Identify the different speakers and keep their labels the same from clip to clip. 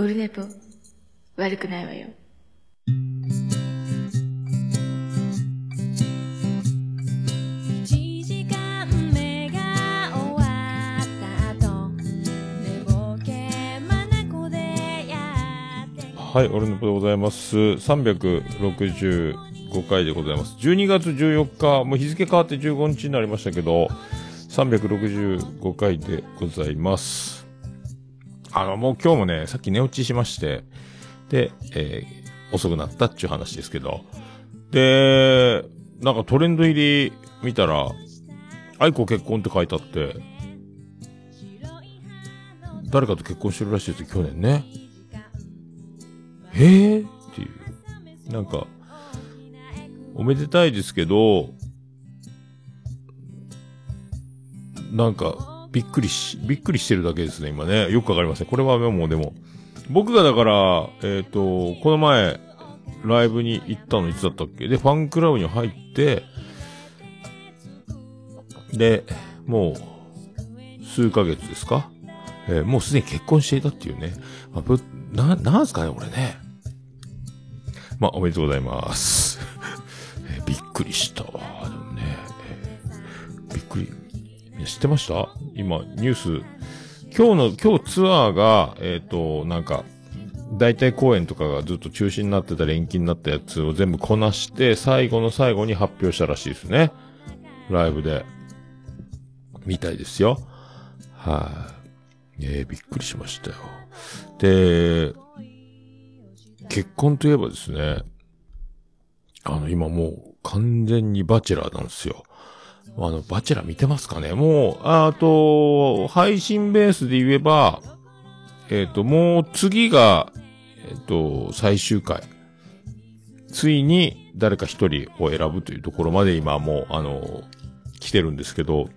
Speaker 1: オルネポ、悪くないわよ。
Speaker 2: はい、俺のでございます。365回でございます。12月14日、もう日付変わって15日になりましたけど、365回でございます。あの、もう今日もね、さっき寝落ちしまして、で、えー遅くなったっていう話ですけど、で、なんかトレンド入り見たら、愛子結婚って書いてあって、誰かと結婚してるらしいですよ、去年ね。えー、っていう。なんか、おめでたいですけど、なんか、びっくりし、びっくりしてるだけですね、今ね。よくわかりません。これはもうでも、僕がだから、えっ、と、この前、ライブに行ったのいつだったっけ？で、ファンクラブに入って、で、もう、数ヶ月ですか？えーもうすでに結婚していたっていうね。まあ、ぶな、なんすかね、これね。まあ、おめでとうございます。えーびっくりしたわ。知ってました？今、ニュース、今日の、今日ツアーが、えっ、と、なんか、大体公演とかがずっと中止になってた連期になったやつを全部こなして、最後の最後に発表したらしいですね。ライブで。みたいですよ。はい、えー、びっくりしましたよ。で、結婚といえばですね、あの、今もう完全にバチェラーなんですよ。あの、バチェラ見てますかね？もう、あと、配信ベースで言えば、えっ、と、もう次が、えっ、と、最終回。ついに誰か一人を選ぶというところまで今もう、あの、来てるんですけど、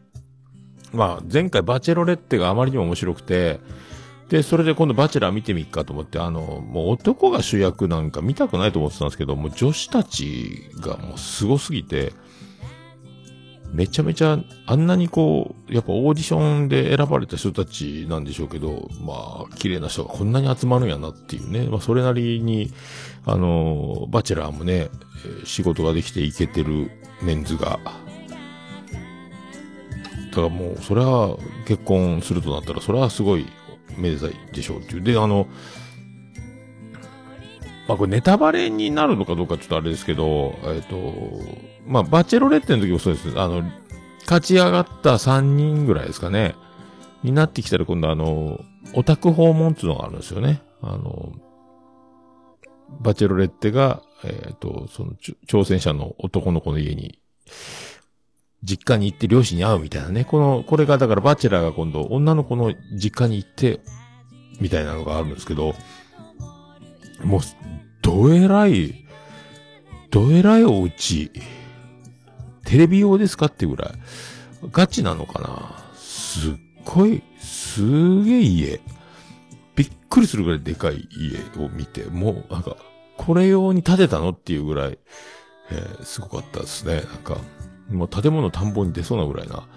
Speaker 2: まあ、前回バチェロレッテがあまりにも面白くて、で、それで今度バチェラー見てみっかと思って、あの、もう男が主役なんか見たくないと思ってたんですけど、もう女子たちがもうすごすぎて、めちゃめちゃ、あんなにこう、やっぱオーディションで選ばれた人たちなんでしょうけど、まあ、綺麗な人がこんなに集まるんやなっていうね。まあ、それなりに、あの、バチェラーもね、仕事ができていけてるメンズが、だからもう、それは結婚するとなったら、それはすごいめでたいでしょうっていう。で、あの、まあこれネタバレになるのかどうかちょっとあれですけど、えっ、と、まあバチェロレッテの時もそうです。あの、勝ち上がった3人ぐらいですかね。になってきたら今度あの、オタク訪問っていうのがあるんですよね。あの、バチェロレッテが、えっ、と、その、挑戦者の男の子の家に、実家に行って両親に会うみたいなね。この、これがだからバチェラーが今度女の子の実家に行って、みたいなのがあるんですけど、もう、どえらい、どえらいお家、テレビ用ですかってぐらい、ガチなのかなすっごい、すげえ家。びっくりするぐらいでかい家を見て、もうなんか、これ用に建てたのっていうぐらい、えーすごかったですね。なんか、もう建物田んぼに出そうなぐらいな、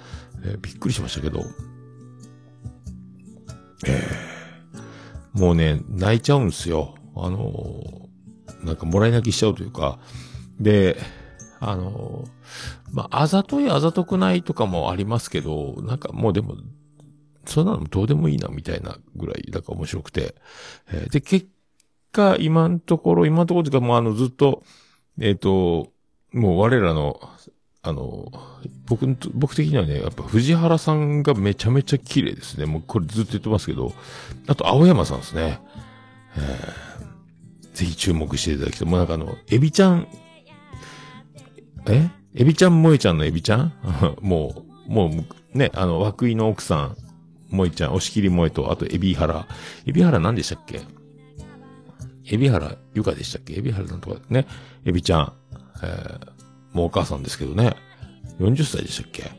Speaker 2: えーびっくりしましたけど、えーもうね、泣いちゃうんすよ。あのなんかもらい泣きしちゃうというか、で、あのまあ、あざといあざとくないとかもありますけど、なんかもうでも、そんなのどうでもいいなみたいなぐらい、だか面白くて。えーで、結果、今のところ、今のところというかもうあのずっと、えっ、と、もう我らの、あの、僕、僕的にはね、やっぱ藤原さんがめちゃめちゃ綺麗ですね。もうこれずっと言ってますけど、あと青山さんですね。えーぜひ注目していただきたい。もうなんかあの、エビちゃん、え？エビちゃん萌えちゃんのエビちゃん？もう、もう、ね、あの、涌井の奥さん、萌えちゃん、押切萌えと、あとエビ原。エビ原何でしたっけ？エビ原ゆかでしたっけ？エビ原なんとか。ね？エビちゃん、えー、もうお母さんですけどね。40歳でしたっけ？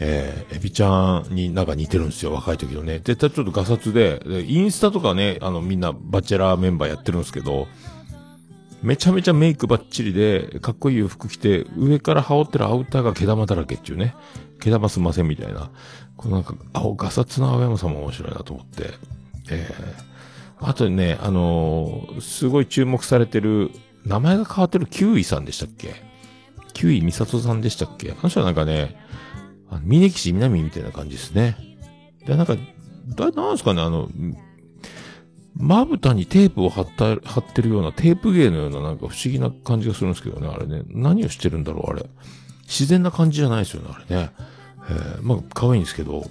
Speaker 2: えー、エビちゃんになんか似てるんですよ、若い時のね。絶対ちょっとガサツで、インスタとかね、あのみんなバチェラーメンバーやってるんですけど、めちゃめちゃメイクバッチリで、かっこいい服着て、上から羽織ってるアウターが毛玉だらけっていうね。毛玉すんませんみたいな。このなんか、青ガサツな青山さんも面白いなと思って。えーあとね、あのーすごい注目されてる、名前が変わってるキウイさんでしたっけ？キウイミサトさんでしたっけ？あの人はなんかね、あの峯岸みなみみたいな感じですね。で、なんか、だ、なんすかね、あの、まぶたにテープを貼った、貼ってるような、テープ芸のようななんか不思議な感じがするんですけどね、あれね。何をしてるんだろう、あれ。自然な感じじゃないですよね、あれね。えー、まあ、可愛いんですけど。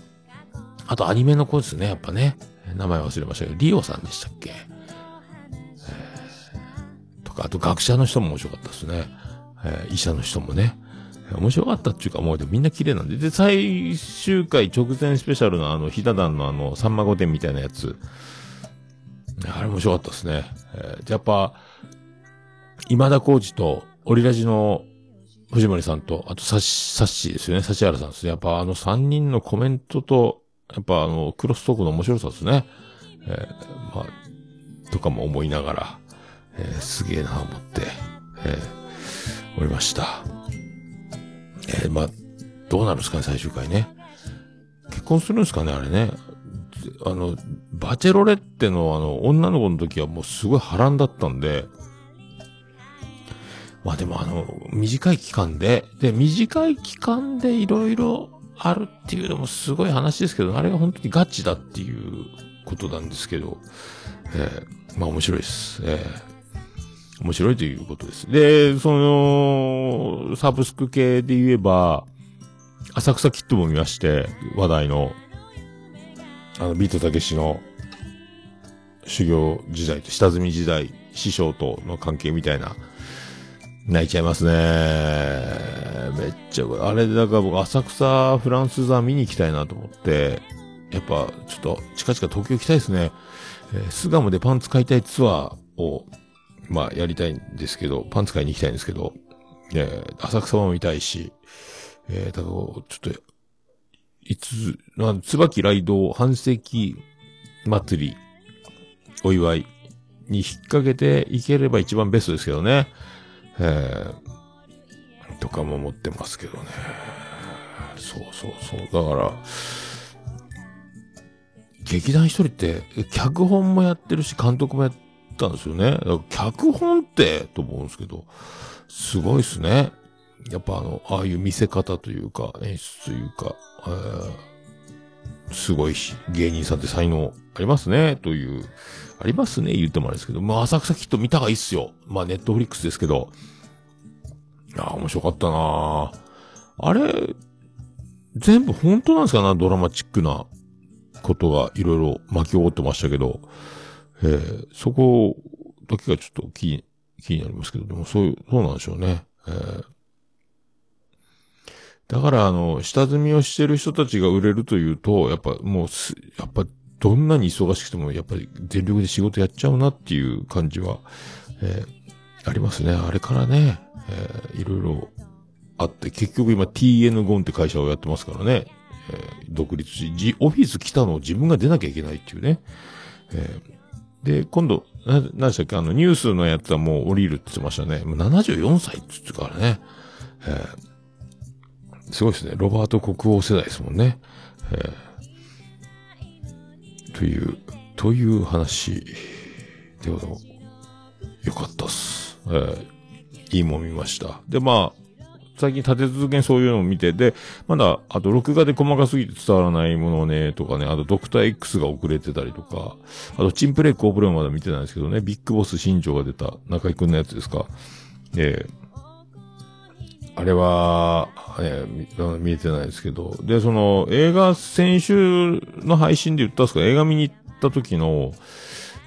Speaker 2: あとアニメの子ですね、やっぱね。名前忘れましたけど、リオさんでしたっけ、えーとか、あと学者の人も面白かったですね。えー医者の人もね。面白かったっていうか、もうでもみんな綺麗なんで。で、最終回直前スペシャルのあの、ひだ団のあの、さんま御殿みたいなやつ。あれ面白かったですね。えー、じゃやっぱ、今田耕司と、オリラジの藤森さんと、あとサッ、サッシーですよね。指原さんですね。やっぱあの三人のコメントと、やっぱあの、クロストークの面白さですね。えーまあ、とかも思いながら、えーすげえな、思って、えーおりました。えーまあ、どうなるんですかね、最終回ね。結婚するんですかね、あれね。あの、バチェロレッテのあの、女の子の時はもうすごい波乱だったんで、まあでもあの、短い期間で、で、短い期間でいろいろあるっていうのもすごい話ですけど、あれが本当にガチだっていうことなんですけど、えーまあ面白いです。えー面白いということです。で、その、サブスク系で言えば、浅草キッドも見まして、話題の、あの、ビートたけしの修行時代と下積み時代、師匠との関係みたいな、泣いちゃいますね。めっちゃ、あれだから僕浅草フランス座見に行きたいなと思って、やっぱちょっと近々東京行きたいですね。えー巣鴨でパンツ買いたいツアーを、まあやりたいんですけど、パンツ買いに行きたいんですけど、えー浅草も見たいし、えー、だからちょっと、いつ、まあ、椿雷道半世紀祭り、お祝いに引っ掛けていければ一番ベストですけどね。えー、とかも思ってますけどね。そうそうそう。だから、劇団一人って、脚本もやってるし、監督もやってたんですよね。脚本って、と思うんですけど、すごいですね。やっぱあの、ああいう見せ方というか、演出というか、えーすごいし、芸人さんって才能ありますね、という、ありますね、言ってもあれですけど、まあ、浅草きっと見た方がいいっすよ。まあ、ネットフリックスですけど。いやー、面白かったなあれ、全部本当なんですかな、ドラマチックなことがいろいろ巻き起こってましたけど、えー、そこだけがちょっと気に、気になりますけど、でもそういう、そうなんでしょうね。えーだから、あの、下積みをしてる人たちが売れるというと、やっぱもうす、やっぱどんなに忙しくても、やっぱり全力で仕事やっちゃうなっていう感じは、えーありますね。あれからね、えーいろいろあって、結局今 TN ゴンって会社をやってますからね、え独立し、オフィス来たのを自分が出なきゃいけないっていうね。えーで、今度、な、なんでしたっけ？あの、ニュースのやつはもう降りるって言ってましたね。もう74歳って言ってからね。えーすごいですね。ロバート国王世代ですもんね。えーという、という話で、よかったっす。えーいいもん見ました。で、まあ、最近立て続けにそういうのを見て、で、まだ、あと録画で細かすぎて伝わらないものね、とかね、あとドクター X が遅れてたりとか、あとチンプレイコープレイはまだ見てないんですけどね、ビッグボス新庄が出た中井くんのやつですか。えーあれは、えー見えてないですけど。で、その、映画先週の配信で言ったんですか？映画見に行った時の、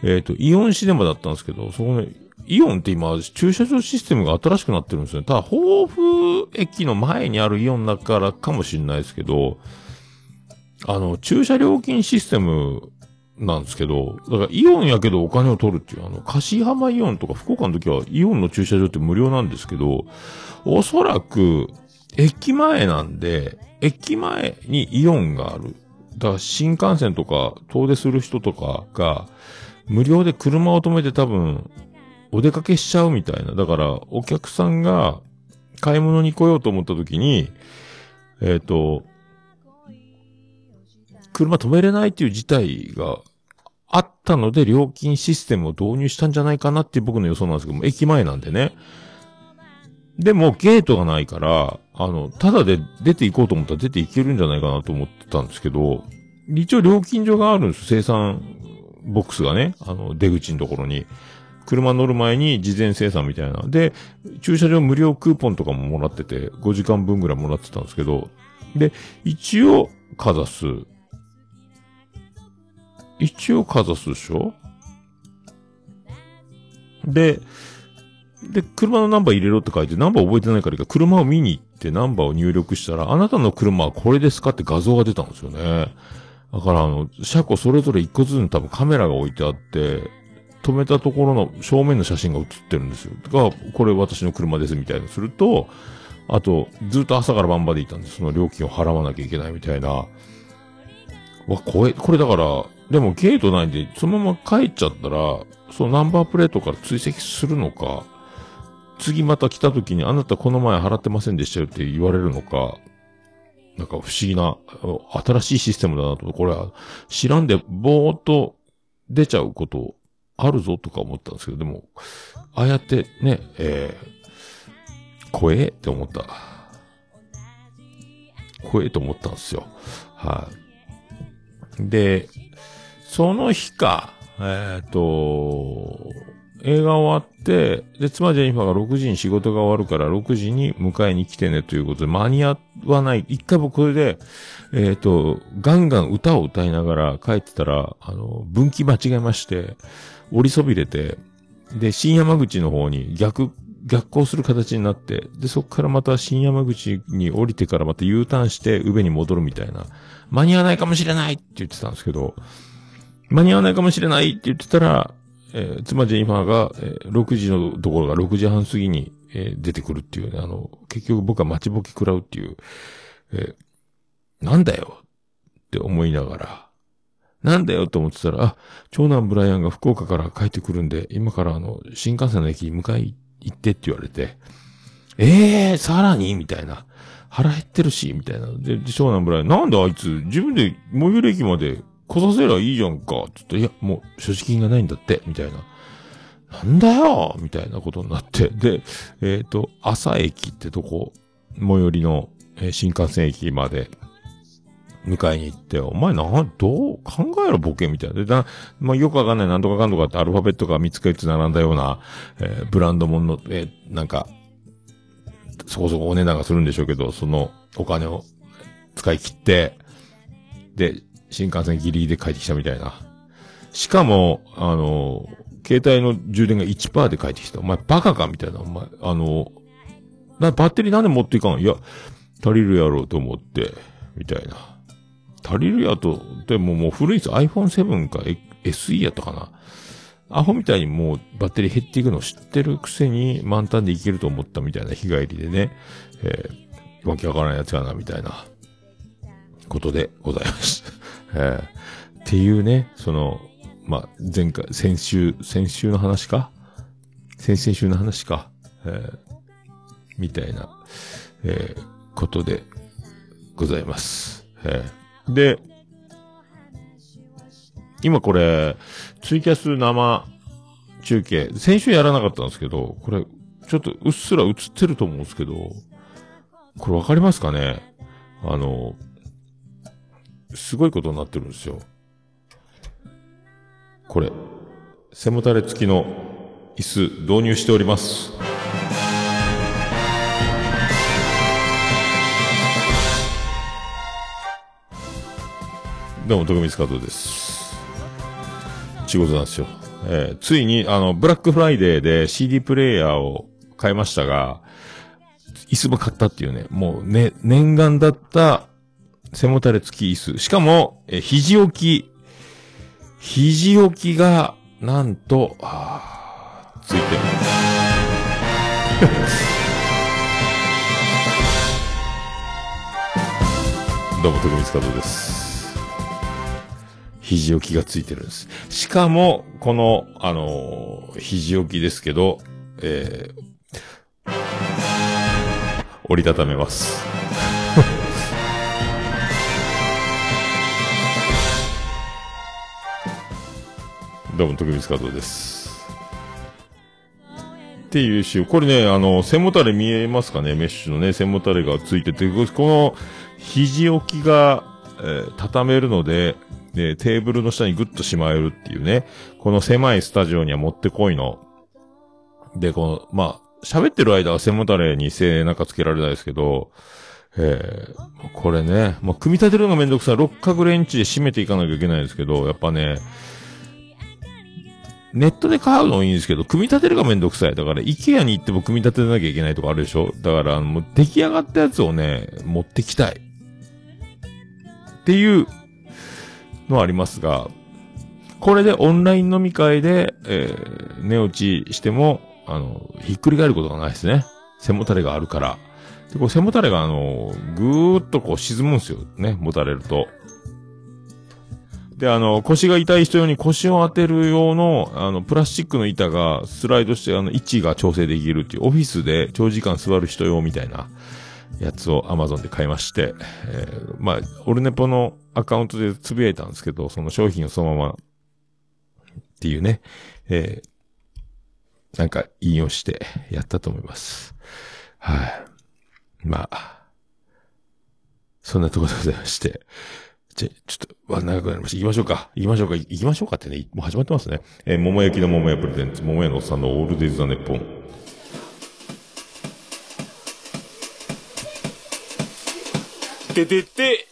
Speaker 2: えっ、と、イオンシネマだったんですけど、そこね、イオンって今、駐車場システムが新しくなってるんですよね。ただ、豊富駅の前にあるイオンだからかもしれないですけど、あの、駐車料金システムなんですけど、だからイオンやけどお金を取るっていう、あの、柏浜イオンとか福岡の時はイオンの駐車場って無料なんですけど、おそらく、駅前なんで、駅前にイオンがある。だから新幹線とか遠出する人とかが、無料で車を止めて多分、お出かけしちゃうみたいな。だから、お客さんが買い物に来ようと思った時に、えっ、と、車止めれないっていう事態があっったので料金システムを導入したんじゃないかなっていう僕の予想なんですけども、駅前なんでね。でも、ゲートがないから、あの、ただで出て行こうと思ったら出て行けるんじゃないかなと思ってたんですけど、一応料金所があるんです生産ボックスがね、あの、出口のところに。車乗る前に事前生産みたいな。で、駐車場無料クーポンとかももらってて、5時間分ぐらいもらってたんですけど、で、一応、かざす。一応かざすでしょ？で、で、車のナンバー入れろって書いて、ナンバー覚えてないからいいか、車を見に行ってナンバーを入力したら、あなたの車はこれですかって画像が出たんですよね。だから、あの、車庫それぞれ一個ずつに多分カメラが置いてあって、止めたところの正面の写真が写ってるんですよ。が、これ私の車ですみたいなすると、あと、ずっと朝から晩までいたんで、その料金を払わなきゃいけないみたいな。わ、これ、これだから、でもゲートないんで、そのまま帰っちゃったら、そのナンバープレートから追跡するのか、次また来た時にあなたこの前払ってませんでしたよって言われるのか、なんか不思議な、新しいシステムだなと、これは知らんでぼーっと出ちゃうことあるぞとか思ったんですけど、でも、ああやってね、えー、怖えって思った。怖えと思ったんですよ。はい、で、その日か、えっ、と、映画終わって、で、妻ジェニファーが6時に仕事が終わるから6時に迎えに来てねということで間に合わない。一回僕これで、えっ、と、ガンガン歌を歌いながら帰ってたら、あの、分岐間違えまして、降りそびれて、で、新山口の方に逆、逆行する形になって、で、そこからまた新山口に降りてからまた U ターンして、宇部に戻るみたいな。間に合わないかもしれないって言ってたんですけど、間に合わないかもしれないって言ってたら、えー妻ジェニファーが、えー6時のところが6時半過ぎに、えー出てくるっていうね、あの、結局僕は待ちぼき食らうっていう、えーなんだよって思いながら、なんだよと思ってたら、あ、長男ブライアンが福岡から帰ってくるんで、今からあの、新幹線の駅に迎え行ってって言われて、ええー、さらにみたいな。腹減ってるし、みたいな。で、長男ブライアン、なんであいつ、自分で最寄り駅まで来させりゃいいじゃんか。つって、いや、もう、所持金がないんだって、みたいな。なんだよみたいなことになって。で、えっ、と、朝駅ってとこ、最寄りの、えー新幹線駅まで、迎えに行って、お前な、どう考えろボケみたいな。で、な、まあ、よくわかんないなんとかかんとかってアルファベットが3つか4つ並んだような、えーブランドものの、えーなんか、そこそこお値段がするんでしょうけど、そのお金を使い切って、で、新幹線ギリギリで帰ってきたみたいな。しかも、あの、携帯の充電が1%で帰ってきた。お前バカかみたいな。お前、あの、な、バッテリーなんで持っていかんいや、足りるやろうと思って、みたいな。足りるやと、でももう古いです。iPhone7 か、SE やったかな。アホみたいにもうバッテリー減っていくの知ってるくせに満タンでいけると思ったみたいな日帰りでね、えー、わけわからないやつやな、みたいな、ことでございます。えー、っていうね、その、まあ、前回、先週、先週の話か？先々週の話か？えー、みたいな、えー、ことでございます。えー、で、今これ、ツイキャス生中継、先週やらなかったんですけど、これ、ちょっとうっすら映ってると思うんですけど、これわかりますかね？あの、すごいことになってるんですよ。これ、背もたれ付きの椅子導入しております。どうも、徳光加藤です。ちゅうことなんですよ。えーついに、あの、ブラックフライデーで CD プレイヤーを買いましたが、椅子も買ったっていうね、もうね、念願だった背もたれ付き椅子。しかも、えー肘置き、肘置きが、なんと、あついてる。どうも、徳光加藤です。肘置きがついてるんです。しかも、この、あのー肘置きですけど、えー、折りたためます。どうも、徳光加藤です。っていうし、これね、あの、背もたれ見えますかね？メッシュのね、背もたれがついてて、この、肘置きが、えー畳めるので、で、テーブルの下にグッとしまえるっていうね、この狭いスタジオにはもってこいの。で、この、まあ、喋ってる間は背もたれに背なんかつけられないですけど、えー、これね、まあ、組み立てるのがめんどくさい。六角レンチで締めていかなきゃいけないんですけど、やっぱね、ネットで買うのもいいんですけど、組み立てるがめんどくさい。だから、イケアに行っても組み立てなきゃいけないとかあるでしょだから、もう出来上がったやつをね、持ってきたい。っていうのありますが、これでオンライン飲み会で、えー、寝落ちしても、あの、ひっくり返ることがないですね。背もたれがあるから。で、こう背もたれがあの、ぐーっとこう沈むんですよ。ね、もたれると。で、あの、腰が痛い人用に腰を当てる用の、あの、プラスチックの板がスライドして、あの、位置が調整できるっていう、オフィスで長時間座る人用みたいなやつを Amazon で買いまして、えーまあ、オルネポのアカウントでつぶやいたんですけど、その商品をそのまま、っていうね、えーなんか引用してやったと思います。はい。まあ、そんなところでございまして。じゃ、ちょっと、わ、長くなりました。行きましょうか。行きましょうか。行きましょうかってね、もう始まってますね。えー桃焼きの桃屋プレゼンツ、桃屋のおっさんのオールデイズ・ザ・ネッポン。ててて、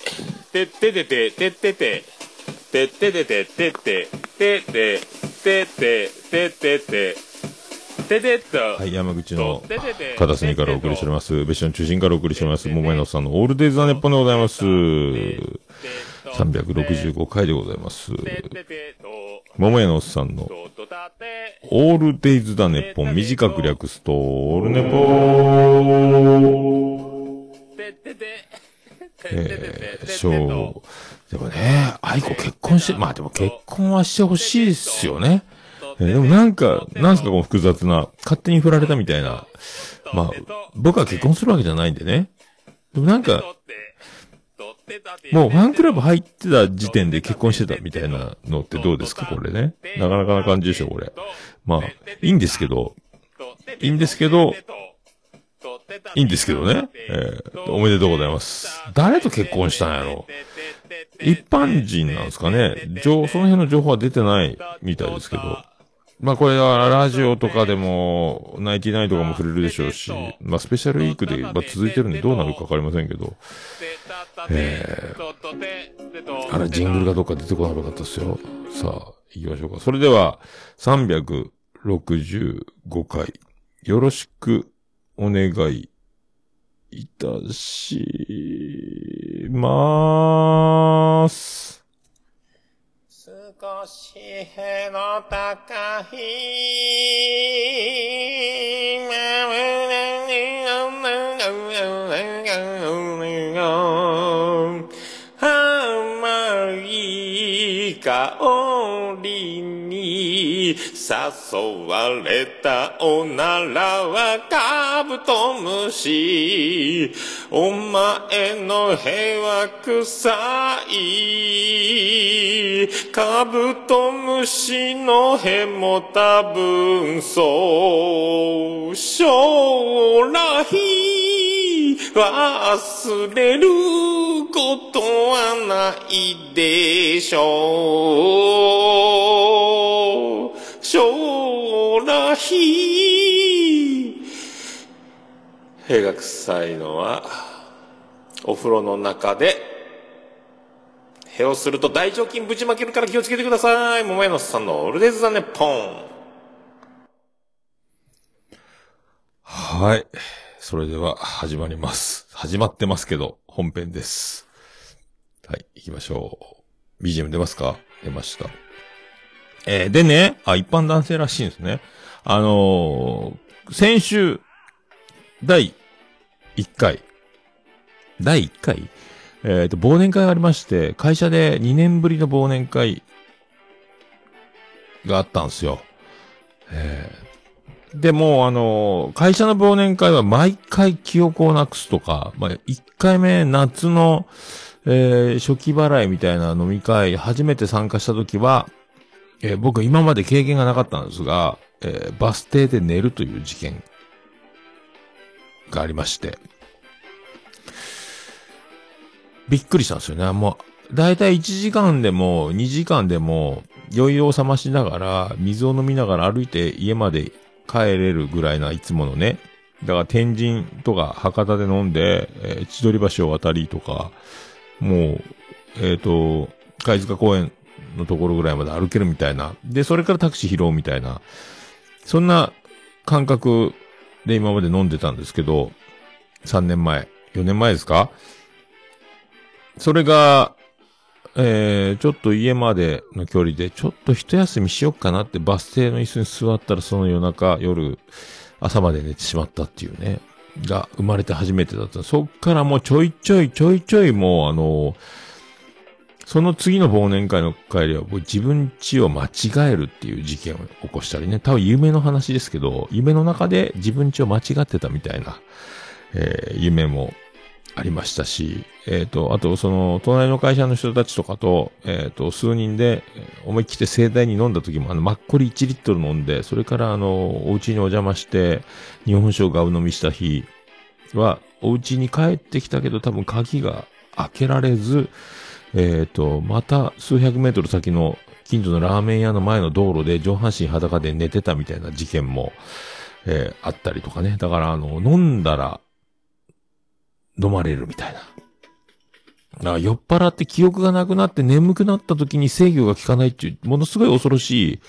Speaker 2: てててて、ててて、てててて、てて、てて、てて、ててて、ててと。はい、山口の片隅からお送りしております。別所の中心からお送りしております。桃屋のさんのオールデイズ・ザ・ネッポンでございます。365回でございます。桃屋のおっさんのオールデイズ・ザ・ネッポン短く略すと、オールネポえー、そう。でもね、愛子結婚して、まあでも結婚はしてほしいですよね。えーでもなんか、なんすかこの複雑な、勝手に振られたみたいな。まあ、僕は結婚するわけじゃないんでね。でもなんか、もうファンクラブ入ってた時点で結婚してたみたいなのってどうですかこれね。なかなかな感じでしょこれ。まあ、いいんですけど、いいんですけど、いいんですけどね。えー、おめでとうございます。誰と結婚したんやろ？一般人なんですかね情、その辺の情報は出てないみたいですけど。まあこれはラジオとかでも、ナイティナイとかも触れるでしょうし、まあスペシャルウィークで、ま、続いてるんでどうなるかわかりませんけど、えー、あれジングルがどっか出てこなかったですよ。さあ、行きましょうか。それでは、365回、よろしくお願いいたしまーす。
Speaker 3: 少しへの高い甘い香り誘われたおならはカブトムシ。お前の屁は臭い。カブトムシの屁も多分そう。将来忘れることはないでしょう。将来屁が臭いのはお風呂の中で屁をすると大腸菌ぶちまけるから気をつけてください桃屋のおっさんのオルデズ・ザ・ネポン
Speaker 2: はい。それでは始まります。始まってますけど、本編です。はい、行きましょう。BGM 出ますか？出ました。えーでね、あ、一般男性らしいんですね。あのー先週、第1回、第1回？えっ、と、忘年会がありまして、会社で2年ぶりの忘年会があったんですよ。えーでも、あの、会社の忘年会は毎回記憶をなくすとか、まあ、1回目夏の、えー初期払いみたいな飲み会、初めて参加した時は、えー僕今まで経験がなかったんですが、えーバス停で寝るという事件がありまして、びっくりしたんですよね。もう、だいたい1時間でも2時間でも余裕を覚ましながら、水を飲みながら歩いて家まで帰れるぐらいないつものね。だから天神とか博多で飲んで、えー千鳥橋を渡りとか、もう、えっ、と、貝塚公園のところぐらいまで歩けるみたいな。で、それからタクシー拾うみたいな。そんな感覚で今まで飲んでたんですけど、3年前、4年前ですか？それが、えー、ちょっと家までの距離で、ちょっと一休みしよっかなってバス停の椅子に座ったらその夜中、夜、朝まで寝てしまったっていうね、が生まれて初めてだった。そっからもうちょいちょいちょいちょいもうあのその次の忘年会の帰りは、自分家を間違えるっていう事件を起こしたりね、多分夢の話ですけど、夢の中で自分家を間違ってたみたいな、えー夢もありましたし、えっ、と、あとその、隣の会社の人たちとかと、えっ、と、数人で、思い切って盛大に飲んだ時も、あの、マッコリ1リットル飲んで、それからあの、お家にお邪魔して、日本酒をガブ飲みした日は、お家に帰ってきたけど、多分鍵が開けられず、えっ、と、また数百メートル先の近所のラーメン屋の前の道路で上半身裸で寝てたみたいな事件も、えーあったりとかね。だからあの、飲んだら、飲まれるみたいな。だから酔っ払って記憶がなくなって眠くなった時に制御が効かないっていう、ものすごい恐ろしい、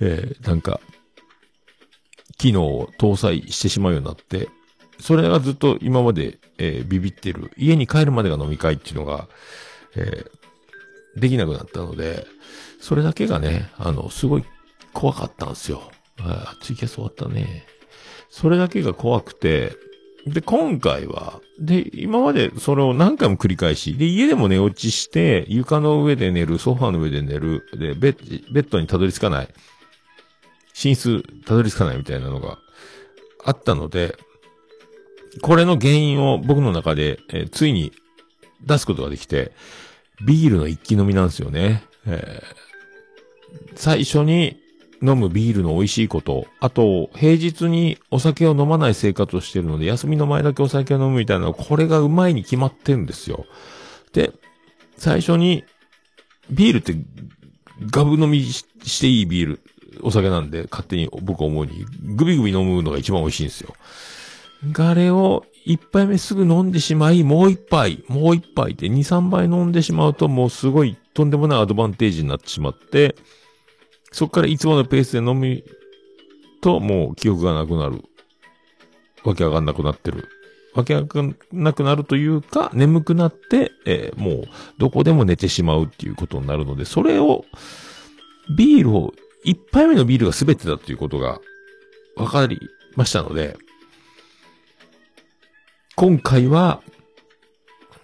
Speaker 2: えーなんか、機能を搭載してしまうようになって、それがずっと今まで、えービビってる。家に帰るまでが飲み会っていうのが、えーできなくなったので、それだけがね、あの、すごい怖かったんですよ。あーツイキャス終わったね。それだけが怖くて、で、今回は、で、今までそれを何回も繰り返し、で、家でも寝落ちして、床の上で寝る、ソファーの上で寝る、で、ベッ、ベッドにたどり着かない、寝室たどり着かないみたいなのがあったので、これの原因を僕の中で、えーついに出すことができて、ビールの一気飲みなんですよね。えー最初に飲むビールの美味しいこと、あと、平日にお酒を飲まない生活をしてるので、休みの前だけお酒を飲むみたいな、これがうまいに決まってるんですよ。で、最初に、ビールって、ガブ飲みしていいビール、お酒なんで、勝手に僕思うに、グビグビ飲むのが一番美味しいんですよ。あれを一杯目すぐ飲んでしまい、もう一杯、もう一杯って二、三杯飲んでしまうともうすごいとんでもないアドバンテージになってしまって、そこからいつものペースで飲み、ともう記憶がなくなる。わけわかんなくなってる。わけわかんなくなるというか、眠くなって、えーもうどこでも寝てしまうっていうことになるので、それを、ビールを、一杯目のビールが全てだということがわかりましたので、今回は、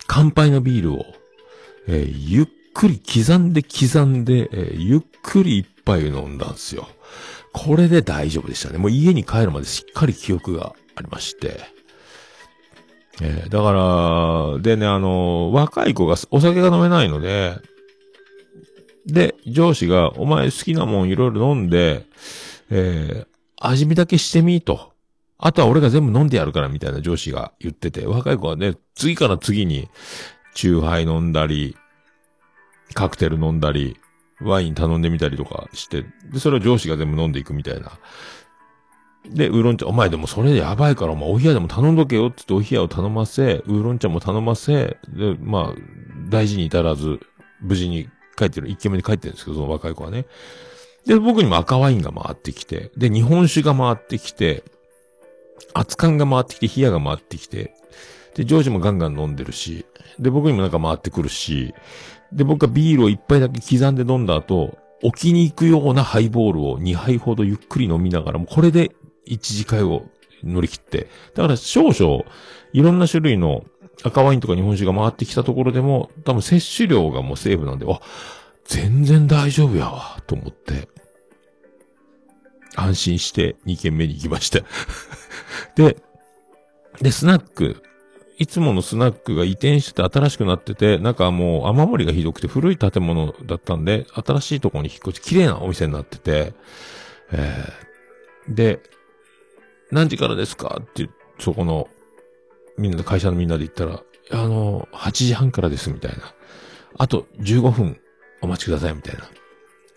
Speaker 2: 乾杯のビールを、えーゆっくり刻んで刻んで、えーゆっくり一杯飲んだんですよ。これで大丈夫でしたね。もう家に帰るまでしっかり記憶がありまして。えーだから、でね、あの、若い子がお酒が飲めないので、で、上司が、お前好きなもんいろいろ飲んで、えー味見だけしてみーと。あとは俺が全部飲んでやるからみたいな上司が言ってて、若い子はね、次から次に、チューハイ飲んだり、カクテル飲んだり、ワイン頼んでみたりとかして、で、それを上司が全部飲んでいくみたいな。で、ウーロン茶、お前でもそれやばいから、お前お冷やでも頼んどけよって言ってお冷やを頼ませ、ウーロン茶も頼ませ、で、まあ、大事に至らず、無事に帰ってる、一軒目に帰ってるんですけど、その若い子はね。で、僕にも赤ワインが回ってきて、で、日本酒が回ってきて、熱燗が回ってきて、冷やが回ってきて、で、ジョージもガンガン飲んでるし、で、僕にもなんか回ってくるし、で、僕はビールを一杯だけ刻んで飲んだ後、置きに行くようなハイボールを2杯ほどゆっくり飲みながら、もうこれで一次会を乗り切って、だから少々、いろんな種類の赤ワインとか日本酒が回ってきたところでも、多分摂取量がもうセーフなんで、あ、全然大丈夫やわ、と思って、安心して2軒目に行きました。で、で、スナック、いつものスナックが移転してて新しくなってて、なんかもう雨漏りがひどくて古い建物だったんで、新しいところに引っ越し、綺麗なお店になってて、えー、で、何時からですかって、そこの、みんなで、会社のみんなで言ったら、あの、8時半からです、みたいな。あと15分お待ちください、みたいな。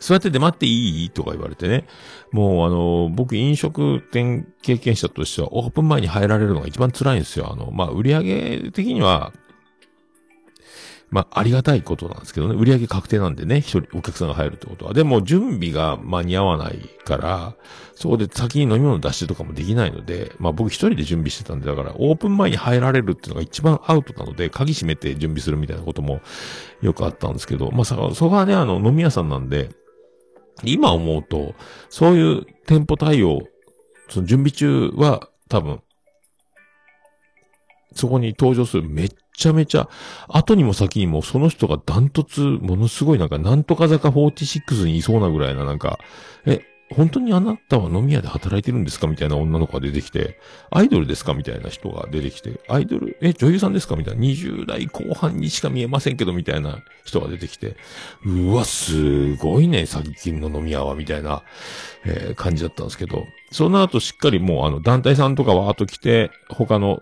Speaker 2: 座ってて待っていい？とか言われてね。もうあの、僕飲食店経験者としてはオープン前に入られるのが一番辛いんですよ。あの、まあ、売上的には、まあ、ありがたいことなんですけどね。売上確定なんでね、一人お客さんが入るってことは。でも、準備が間に合わないから、そこで先に飲み物出してとかもできないので、まあ僕一人で準備してたんで、だからオープン前に入られるっていうのが一番アウトなので、鍵閉めて準備するみたいなこともよくあったんですけど、まあ、そこはね、あの、飲み屋さんなんで、今思うと、そういう店舗対応、その準備中は多分、そこに登場するめっちゃめちゃ、後にも先にもその人がダントツ、ものすごいなんか、なんとか坂46にいそうなぐらいななんか、え、本当にあなたは飲み屋で働いてるんですかみたいな女の子が出てきて、アイドルですかみたいな人が出てきて、アイドル、え、女優さんですかみたいな、20代後半にしか見えませんけど、みたいな人が出てきて、うわ、すごいね、最近の飲み屋は、みたいな、えー感じだったんですけど、その後しっかりもうあの、団体さんとかわーっと来て、他の、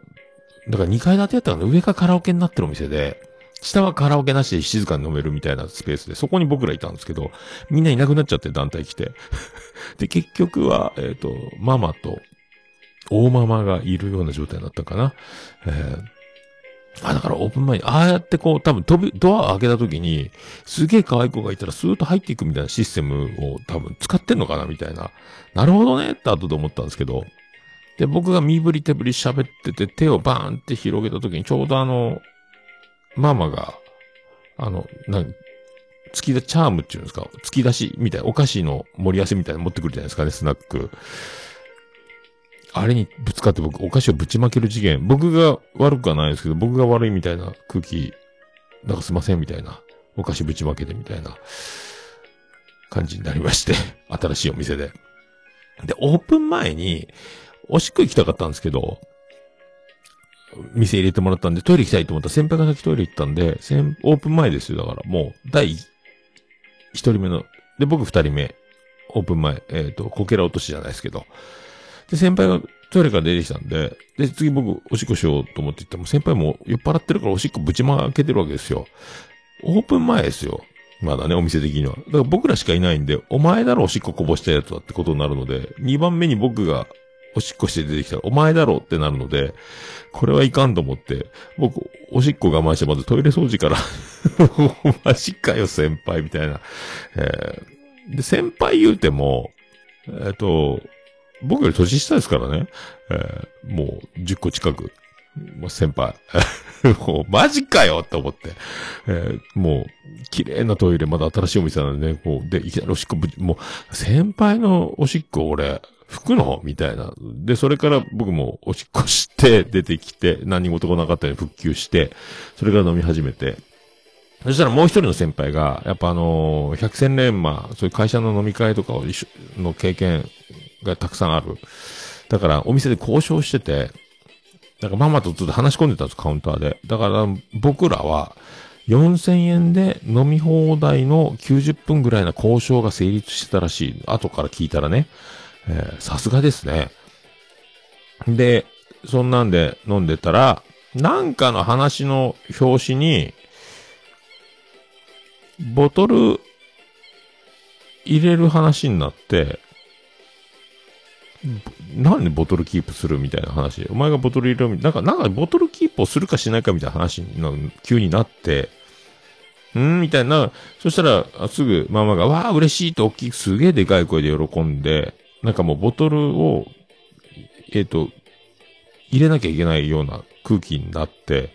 Speaker 2: だから2階建てやったから上がカラオケになってるお店で、下はカラオケなしで静かに飲めるみたいなスペースで、そこに僕らいたんですけど、みんないなくなっちゃって団体来て。で、結局は、えっ、と、ママと、大ママがいるような状態だったかな。えーあ、だからオープン前に、ああやってこう、多分飛び、ドアを開けた時に、すげえ可愛い子がいたらスーッと入っていくみたいなシステムを多分使ってんのかなみたいな。なるほどねって後で思ったんですけど。で、僕が身振り手振り喋ってて手をバーンって広げた時にちょうどあの、ママが、あの、なん、突き出、チャームっていうんですか？突き出しみたいな、お菓子の盛り合わせみたいなの持ってくるじゃないですかね、スナック。あれにぶつかって僕、お菓子をぶちまける事件。僕が悪くはないですけど、僕が悪いみたいな空気、なんかすいませんみたいな。お菓子ぶちまけてみたいな感じになりまして。新しいお店で。で、オープン前に、おしっこ行きたかったんですけど、店入れてもらったんで、トイレ行きたいと思ったら先輩が先トイレ行ったんで、先オープン前ですよ。だからもう、第一人目の、で、僕二人目、オープン前、えっ、と、こけら落としじゃないですけど。で、先輩がトイレから出てきたんで、で、次僕、おしっこしようと思って言っても、先輩も酔っ払ってるからおしっこぶちまけてるわけですよ。オープン前ですよ。まだね、お店的には。だから僕らしかいないんで、お前だろおしっここぼしたやつはってことになるので、2番目に僕がおしっこして出てきたら、お前だろってなるので、これはいかんと思って、僕、おしっこ我慢して、まずトイレ掃除から、マジかよ、先輩、みたいな。えーで、先輩言うても、えっ、と、僕より年下ですからね。えーもう10個近く。もう先輩。もう、マジかよって思って。えーもう、綺麗なトイレ、まだ新しいお店なんでね、こう、で、いきなりおしっこぶ、もう、先輩のおしっこ俺、拭くの？みたいな。で、それから僕もおしっこして、出てきて、何事もなかったように復旧して、それから飲み始めて、そしたらもう一人の先輩が、やっぱあのー百戦錬磨、そういう会社の飲み会とかを一緒の経験がたくさんある。だからお店で交渉してて、なんかママとずっと話し込んでたんです、カウンターで。だから僕らは、4000円で飲み放題の90分ぐらいな交渉が成立してたらしい。後から聞いたらね。えさすがですね。で、そんなんで飲んでたら、なんかの話の表紙に、ボトル入れる話になって、なんでボトルキープするみたいな話？お前がボトル入れるみなんか、なんかボトルキープをするかしないかみたいな話の急になって、ん？みたいな。そしたら、すぐママが、わあ、嬉しいと大きく、すげえでかい声で喜んで、なんかもうボトルを、えっ、と、入れなきゃいけないような空気になって、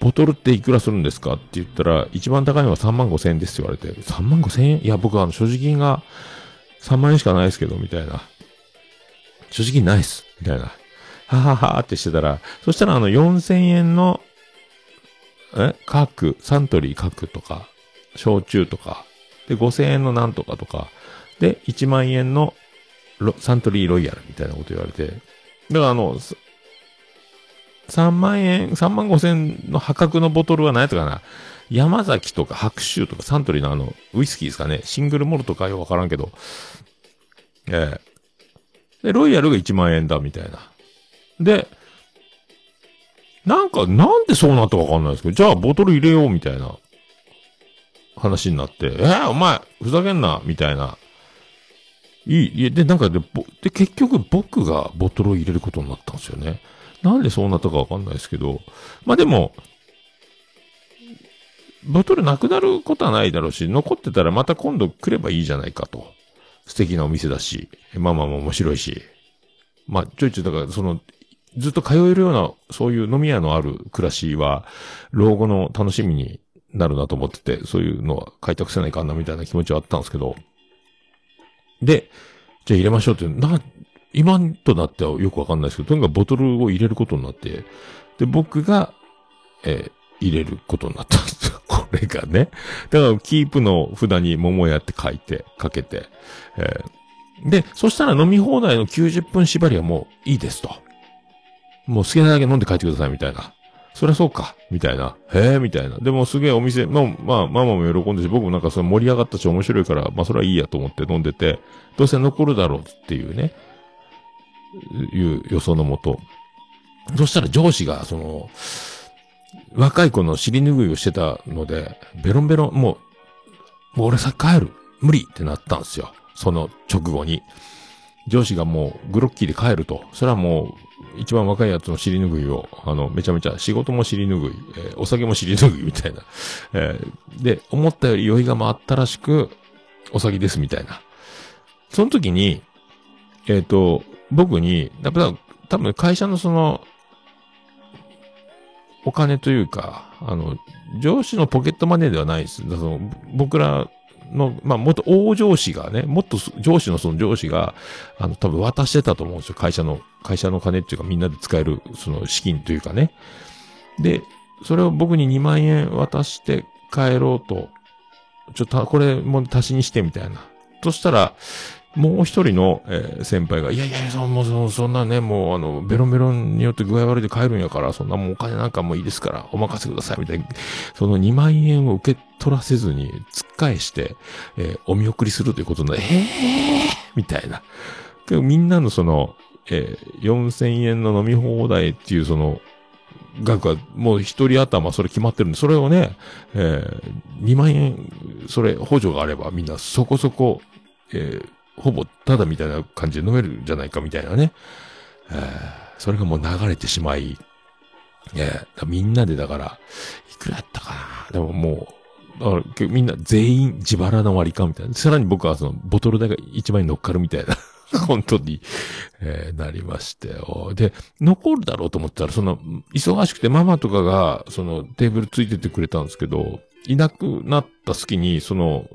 Speaker 2: ボトルっていくらするんですかって言ったら、一番高いのは3万5千円ですって言われて、3万5千円？いや、僕はあの、所持金が3万円しかないですけど、みたいな。所持金ないっす。みたいな。はははってしてたら、そしたらあの、4000円の、え？角、サントリー角とか、焼酎とか、で、5000円のなんとかとか、で、1万円のサントリーロイヤルみたいなこと言われて、だからあの、3万円、3万5千の破格のボトルは何やったかな山崎とか白州とかサントリーのあの、ウイスキーですかね。シングルモルトかよくわからんけど。ええで、ロイヤルが1万円だ、みたいな。で、なんか、なんでそうなったかわかんないですけど、じゃあボトル入れよう、みたいな話になって、えー、お前、ふざけんな、みたいな。いい、いや、で、なんかで、ぼで、結局僕がボトルを入れることになったんですよね。なんでそうなったかわかんないですけど、まあでも、ボトルなくなることはないだろうし、残ってたらまた今度来ればいいじゃないかと。素敵なお店だし、まあまあまあ面白いし。まあ、ちょいちょい、だから、その、ずっと通えるような、そういう飲み屋のある暮らしは、老後の楽しみになるなと思ってて、そういうのは開拓せないかんなみたいな気持ちはあったんですけど。で、じゃあ入れましょうって、な、今となってはよくわかんないですけど、とにかくボトルを入れることになって、で、僕が、えー入れることになったんですよ。これがね。だから、キープの札に桃屋って書いて、かけて。えーで、そしたら飲み放題の90分縛りはもういいですと。もう好きなだけ飲んで帰ってくださいみたいな。そりゃそうか、みたいな。へえ、みたいな。でもすげえお店、まあ、まあ、ママも喜んでし、僕もなんかそれ盛り上がったし面白いから、まあそれはいいやと思って飲んでて、どうせ残るだろうっていうね、いう予想のもと。そしたら上司が、その、若い子の尻拭いをしてたので、ベロンベロン、もう、もう俺先帰る。無理ってなったんですよ。その直後に。上司がもうグロッキーで帰ると。それはもう、一番若いやつの尻拭いを、あの、めちゃめちゃ仕事も尻拭い、えーお酒も尻拭いみたいな。えーで、思ったより酔いが回ったらしく、お酒ですみたいな。その時に、えっ、と、僕に、やっぱ多分会社のその、お金というか、あの、上司のポケットマネーではないです。その僕らの、まあ、もっと大上司がね、もっと上司のその上司が、あの、多分渡してたと思うんですよ。会社の、会社の金っていうかみんなで使える、その資金というかね。で、それを僕に2万円渡して帰ろうと、ちょっと、これも足しにしてみたいな。としたら、もう一人の、えー先輩が、いやいや、そもうそんなね、もうあの、ベロンベロンによって具合悪いで帰るんやから、そんなもうお金なんかもいいですから、お任せください、みたいな。その2万円を受け取らせずに、突っ返して、えーお見送りするということになる、えー？みたいな。けどみんなのその、えー4000円の飲み放題っていうその、額はもう一人頭それ決まってるんで、それをね、えー、2万円、それ補助があればみんなそこそこ、えーほぼただみたいな感じで飲めるんじゃないかみたいなね。えーそれがもう流れてしまい、えーみんなでだから、いくらやったかなでももう、だからみんな全員自腹の割り勘みたいな。さらに僕はそのボトル代が一番に乗っかるみたいな。本当に、えーなりましてよ。で、残るだろうと思ったら、その、忙しくてママとかが、その、テーブルついててくれたんですけど、いなくなった隙に、その、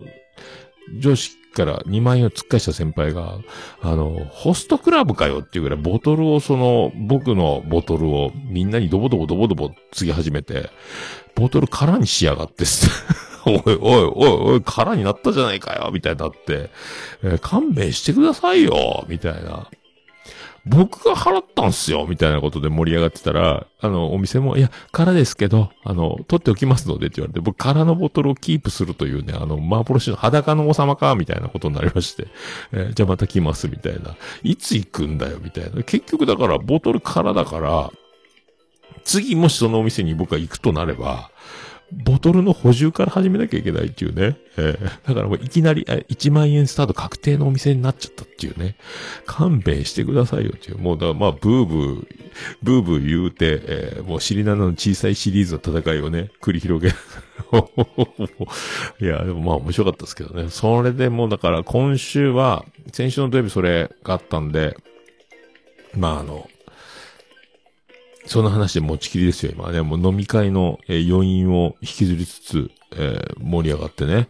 Speaker 2: 上司から2万円を突っ返した先輩が、あの、ホストクラブかよっていうぐらいボトルをその、僕のボトルをみんなにドボドボドボドボ継ぎ始めて、ボトル空にしやがってす。おいおいおいおい、空になったじゃないかよみたいになって、えー勘弁してくださいよみたいな。僕が払ったんすよみたいなことで盛り上がってたら、あの、お店も、いや、空ですけど、あの、取っておきますのでって言われて、僕空のボトルをキープするというね、あの、幻の裸の王様か、みたいなことになりまして、えーじゃあまた来ます、みたいな。いつ行くんだよ、みたいな。結局だから、ボトル空だから、次もしそのお店に僕が行くとなれば、ボトルの補充から始めなきゃいけないっていうね。えーだからもういきなり、え1万円スタート確定のお店になっちゃったっていうね。勘弁してくださいよっていう。もうだからまあ、ブーブー、ブーブー言うて、えーもう尻なの小さいシリーズの戦いをね、繰り広げ。いや、でもまあ面白かったですけどね。それでもうだから今週は、先週の土曜日それがあったんで、まああの、その話で持ちきりですよ、今ね。もう飲み会の、えー余韻を引きずりつつ、えー盛り上がってね。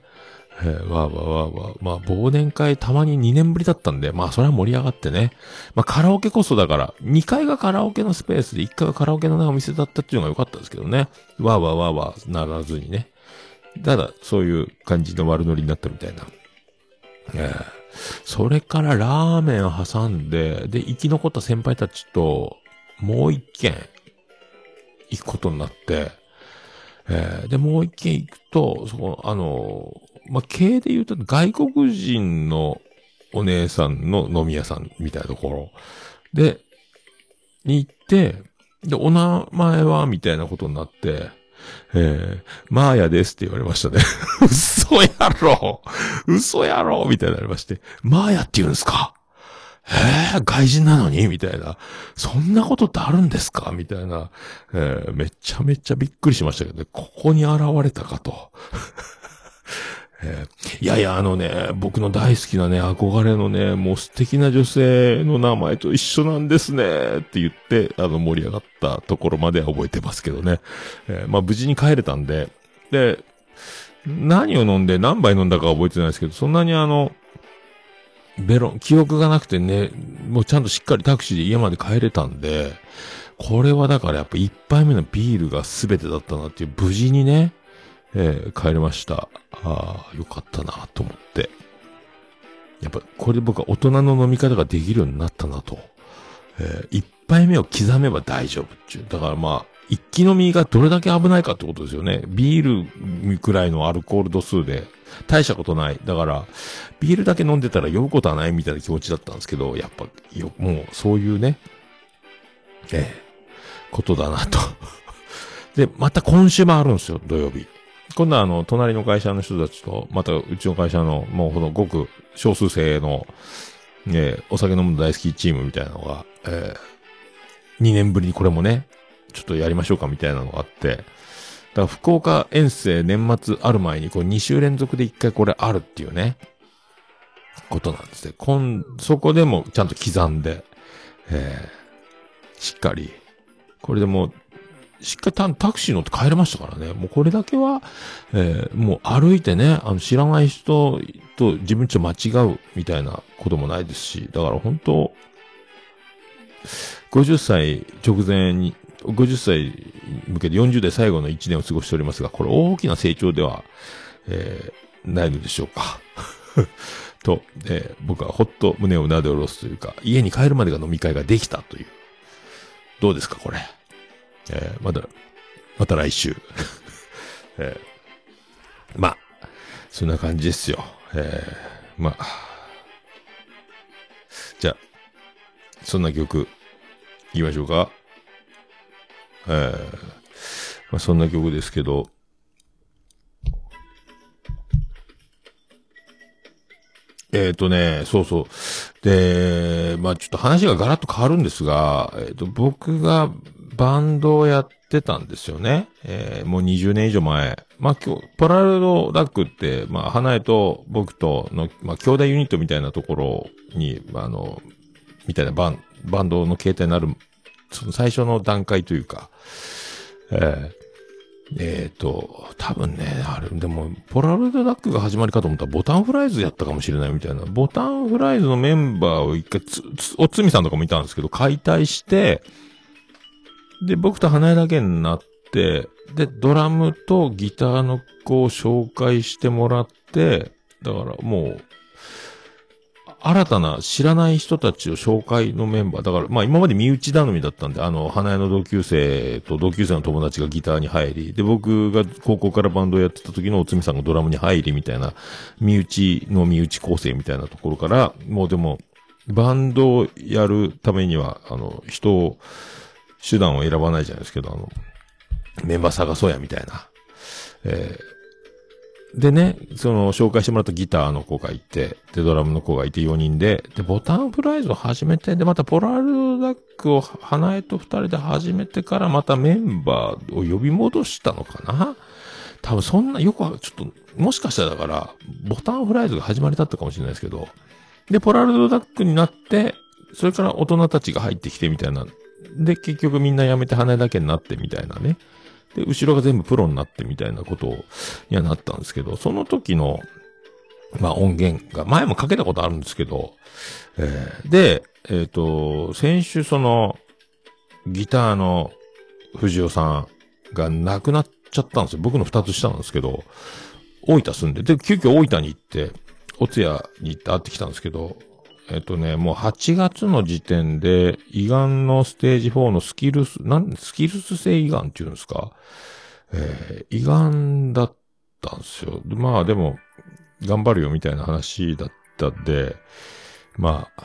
Speaker 2: えーわーわーわーわー。まあ、忘年会たまに2年ぶりだったんで、まあ、それは盛り上がってね。まあ、カラオケこそだから、2階がカラオケのスペースで、1階はカラオケのないお店だったっていうのが良かったですけどね。わーわーわーわーならずにね。ただ、そういう感じの悪ノリになったみたいな。えーそれからラーメンを挟んで、で、生き残った先輩たちと、もう一軒、行くことになって、えーで、もう一軒行くと、そこ、あの、まあ、経営で言うと外国人のお姉さんの飲み屋さんみたいなところ。で、に行って、で、お名前はみたいなことになって、えー、マーヤですって言われましたね。嘘やろ。嘘やろ。みたいになりまして、マーヤって言うんですか？えー、外人なのに？みたいな。そんなことってあるんですか？みたいな、えーめちゃめちゃびっくりしましたけどね。ここに現れたかと。えーいやいや、あのね、僕の大好きなね、憧れのね、もう素敵な女性の名前と一緒なんですね、って言って、あの、盛り上がったところまでは覚えてますけどね。えーまあ、無事に帰れたんで、で、何を飲んで何杯飲んだか覚えてないですけど、そんなにあの、ベロン、記憶がなくてね、もうちゃんとしっかりタクシーで家まで帰れたんで、これはだからやっぱ一杯目のビールが全てだったなっていう、無事にね、えー帰れました。ああ、よかったなと思って。やっぱ、これで僕は大人の飲み方ができるようになったなと。えー一杯目を刻めば大丈夫っていう。だからまあ、一気飲みがどれだけ危ないかってことですよね。ビールくらいのアルコール度数で、大したことない。だから、ビールだけ飲んでたら酔うことはないみたいな気持ちだったんですけど、やっぱ、よ、もう、そういうね、ええことだなと。で、また今週もあるんですよ、土曜日。今度はあの、隣の会社の人たちと、またうちの会社の、もうこのごく少数生の、えーお酒飲むの大好きチームみたいなのが、ええ2年ぶりにこれもね、ちょっとやりましょうかみたいなのがあって、だから福岡遠征年末ある前に、こう2週連続で1回これあるっていうね、ことなんですね。今、そこでもちゃんと刻んで、えーしっかり、これでもう、しっかりタタクシー乗って帰れましたからね。もうこれだけは、えーもう歩いてね、あの知らない人と自分ちと間違うみたいなこともないですし、だから本当、50歳直前に、50歳向けて40代最後の1年を過ごしておりますが、これ大きな成長では、えーないのでしょうか。と、えー僕はほっと胸をなで下ろすというか、家に帰るまでが飲み会ができたという。どうですか、これ。えーまだ、また来週。えーまあ、そんな感じですよ。えーまあ。じゃあ、そんな曲、言いましょうか。えーまあ、そんな曲ですけど、えっ、とね、そうそう。で、まあちょっと話がガラッと変わるんですが、えっ、と、僕がバンドをやってたんですよね。えーもう20年以上前。まあ今日、ポラルドダックって、まあ花江と僕との、まあ兄弟ユニットみたいなところに、あの、みたいなバン、バンドの形態になる、その最初の段階というか、えーえっ、と、多分ね、あれ、でも、ポラロイドダックが始まりかと思ったら、ボタンフライズやったかもしれないみたいな。ボタンフライズのメンバーを一回、つ、つ、おつみさんとかもいたんですけど、解体して、で、僕と花江だけになって、で、ドラムとギターの子を紹介してもらって、だからもう、新たな知らない人たちを紹介のメンバー。だから、まあ今まで身内頼みだったんで、あの、花屋の同級生と同級生の友達がギターに入り、で、僕が高校からバンドをやってた時のおつみさんがドラムに入りみたいな、身内の身内構成みたいなところから、もうでも、バンドをやるためには、あの、人を、手段を選ばないじゃないですけど、あの、メンバー探そうや、みたいな。えーでね、その、紹介してもらったギターの子がいて、で、ドラムの子がいて4人で、で、ボタンプライズを始めて、で、またポラルダックを花江と二人で始めてから、またメンバーを呼び戻したのかな？多分そんな、よくは、ちょっと、もしかしたらだから、ボタンフライズが始まりだったかもしれないですけど、で、ポラルドダックになって、それから大人たちが入ってきてみたいな。で、結局みんな辞めて花江だけになってみたいなね。で、後ろが全部プロになってみたいなことにはなったんですけど、その時の、まあ音源が、前もかけたことあるんですけど、えーで、えっ、と、先週その、ギターの藤尾さんが亡くなっちゃったんですよ。僕の二つ下なんですけど、大分住んで、で、急遽大分に行って、お通夜に行って会ってきたんですけど、えっとね、もう8月の時点で、胃がんのステージ4のスキルス、なん、スキルス性胃がんっていうんですか？えー、胃がんだったんですよ。まあでも、頑張るよみたいな話だったんで、まあ、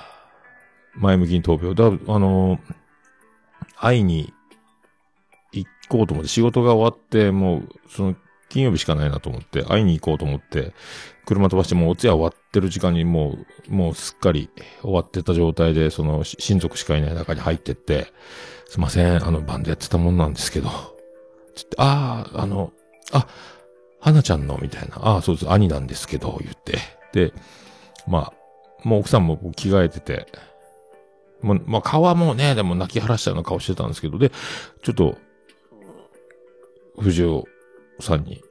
Speaker 2: 前向きに闘病。だ、あの、会いに行こうと思って、仕事が終わって、もう、その、金曜日しかないなと思って、会いに行こうと思って、車飛ばしてもうお通夜終わってる時間にもう、もうすっかり終わってた状態で、その、親族しかいない中に入ってって、すいません、あの、バンドやってたもんなんですけど、つって、ああ、あの、あ、花ちゃんの、みたいな、ああ、そうです、兄なんですけど、言って。で、まあ、もう奥さんも着替えてて、もう、まあ、顔はもうね、でも泣き晴らしたような顔してたんですけど、で、ちょっと、藤尾さんに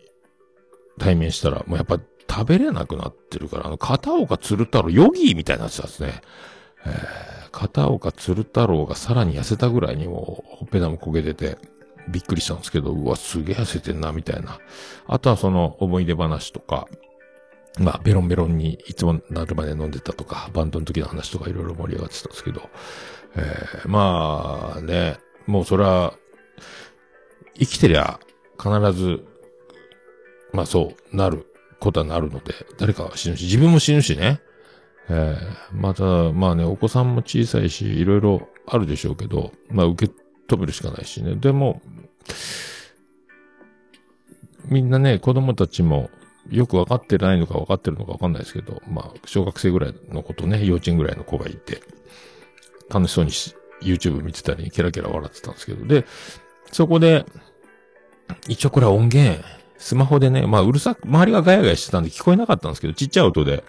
Speaker 2: 対面したら、もうやっぱ食べれなくなってるから、あの、片岡鶴太郎、ヨギーみたいになってたんですね。えー、片岡鶴太郎がさらに痩せたぐらいにもう、ほっぺたも焦げてて、びっくりしたんですけど、うわ、すげえ痩せてんな、みたいな。あとはその思い出話とか、まあ、ベロンベロンにいつもなるまで飲んでたとか、バンドの時の話とかいろいろ盛り上がってたんですけど、えー、まあね、もうそれは、生きてりゃ必ず、まあそう、なることはなるので、誰か死ぬし、自分も死ぬしね。えー、また、まあね、お子さんも小さいし、いろいろあるでしょうけど、まあ受け止めるしかないしね。でも、みんなね、子供たちもよくわかってないのかわかってるのかわかんないですけど、まあ、小学生ぐらいの子とね、幼稚園ぐらいの子がいて、楽しそうにし YouTube 見てたり、ケラケラ笑ってたんですけど、で、そこで、一応これは音源、スマホでね、まあうるさく、周りがガヤガヤしてたんで聞こえなかったんですけど、ちっちゃい音で、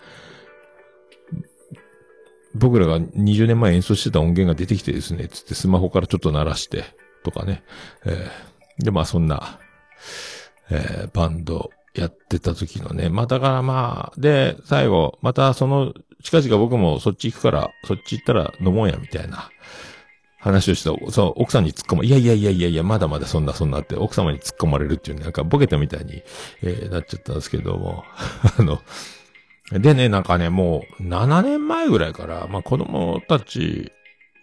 Speaker 2: 僕らが20年前演奏してた音源が出てきてですね、つってスマホからちょっと鳴らして、とかね。えーで、まあそんな、えーバンドやってた時のね。まあだからまあ、で、最後、またその、近々僕もそっち行くから、そっち行ったら飲もうや、みたいな話をした、そう、奥さんに突っ込む。いやいやいやいやいや、まだまだそんなそんなって、奥様に突っ込まれるっていう、なんかボケたみたいに、えーなっちゃったんですけども、あの、でね、なんかね、もう、7年前ぐらいから、まあ子供たち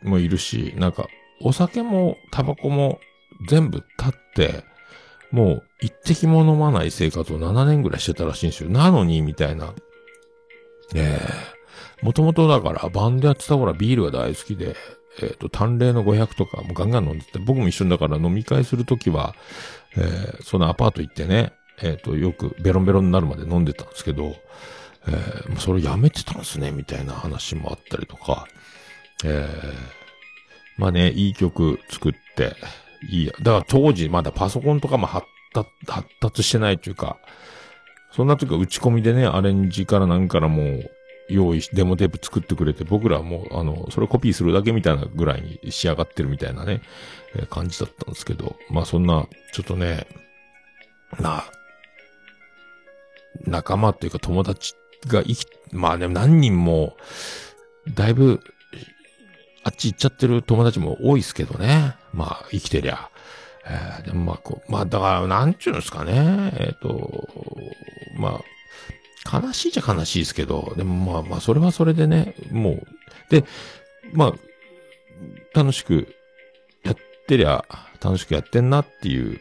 Speaker 2: もいるし、なんか、お酒もタバコも全部立って、もう一滴も飲まない生活を7年ぐらいしてたらしいんですよ。なのに、みたいな。ええもともとだから、バンドやってた頃はビールが大好きで、えっ、と、淡麗の500とかもガンガン飲んでて、僕も一緒だから飲み会するときは、えーそのアパート行ってね、えっ、と、よくベロンベロンになるまで飲んでたんですけど、えーそれやめてたんですね、みたいな話もあったりとか、えーまあね、いい曲作って、いいや。だから当時まだパソコンとかも発達、発達してないというか、そんな時は打ち込みでね、アレンジからなんからもう、用意し、デモテープ作ってくれて、僕らもう、あの、それコピーするだけみたいなぐらいに仕上がってるみたいなね、えー感じだったんですけど、まあそんな、ちょっとね、な、仲間っていうか友達が生き、まあでも何人も、だいぶ、あっち行っちゃってる友達も多いですけどね。まあ、生きてりゃ。えーでもまあ、こう、まあ、だから、なんちゅうんですかね。えっ、と、まあ、悲しいじゃ悲しいですけど、でもまあまあ、それはそれでね、もう、で、まあ、楽しくやってりゃ、楽しくやってんなっていう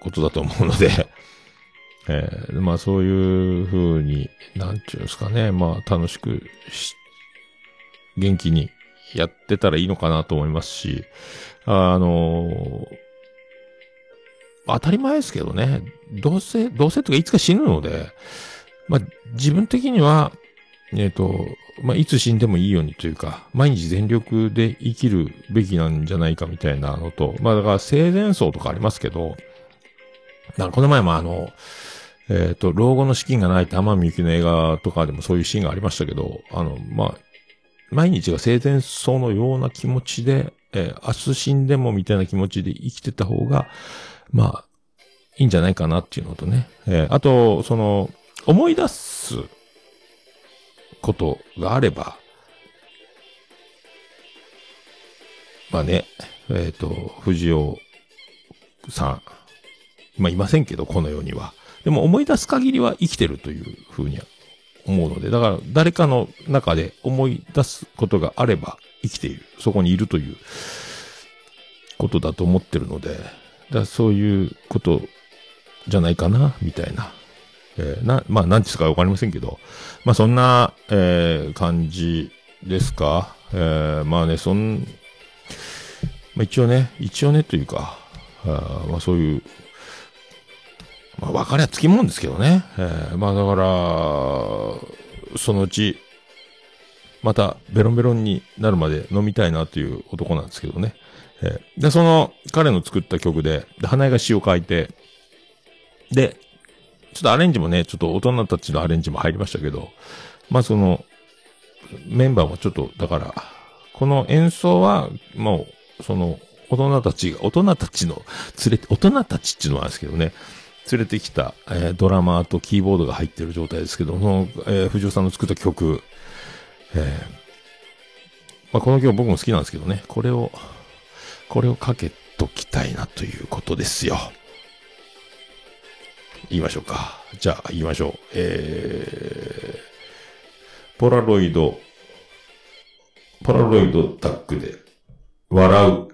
Speaker 2: ことだと思うので、えーまあそういう風に、なんちゅうんですかね、まあ楽しくし、元気にやってたらいいのかなと思いますし、あの当たり前ですけどね、どうせ、どうせとかいつか死ぬので、まあ自分的には、えっ、と、まあいつ死んでもいいようにというか、毎日全力で生きるべきなんじゃないかみたいなのと、まあだから生前葬とかありますけど、なんかこの前もあの、えっ、と、老後の資金がないって天海祐希の映画とかでもそういうシーンがありましたけど、あの、まあ、毎日が生前葬のような気持ちで、えー明日死んでもみたいな気持ちで生きてた方が、まあ、いいんじゃないかなっていうのとね。えーあと、その、思い出すことがあれば、まあね、えっ、と、藤尾さん、まあいませんけど、この世には。でも思い出す限りは生きてるというふうには
Speaker 1: 思うので、だから誰かの中で思い出すことがあれば生きている。そこにいるということだと思ってるので、だそういうことじゃないかな、みたいな。えーな、まあ、何ですかわかりませんけど、まあ、そんな、えー感じですか？えーまあね、そん、まあ、一応ね、一応ねというか、あまあ、そういう、まあ、別れはつきもんですけどね。えーまあ、だから、そのうち、また、ベロンベロンになるまで飲みたいなという男なんですけどね。えーで、その、彼の作った曲で、で花江が詩を書いて、で、ちょっとアレンジもね、ちょっと大人たちのアレンジも入りましたけど、まあその、メンバーもちょっと、だから、この演奏は、もう、その、大人たちが、大人たちの、連れて、大人たちっていうのはあるんですけどね、連れてきた、えードラマーとキーボードが入ってる状態ですけど、その、えー藤尾さんの作った曲、えーまあこの曲僕も好きなんですけどね、これを、これをかけときたいなということですよ。言いましょうか。じゃあ、言いましょう。えー、ポラロイド、ポラロイドタックで、笑う。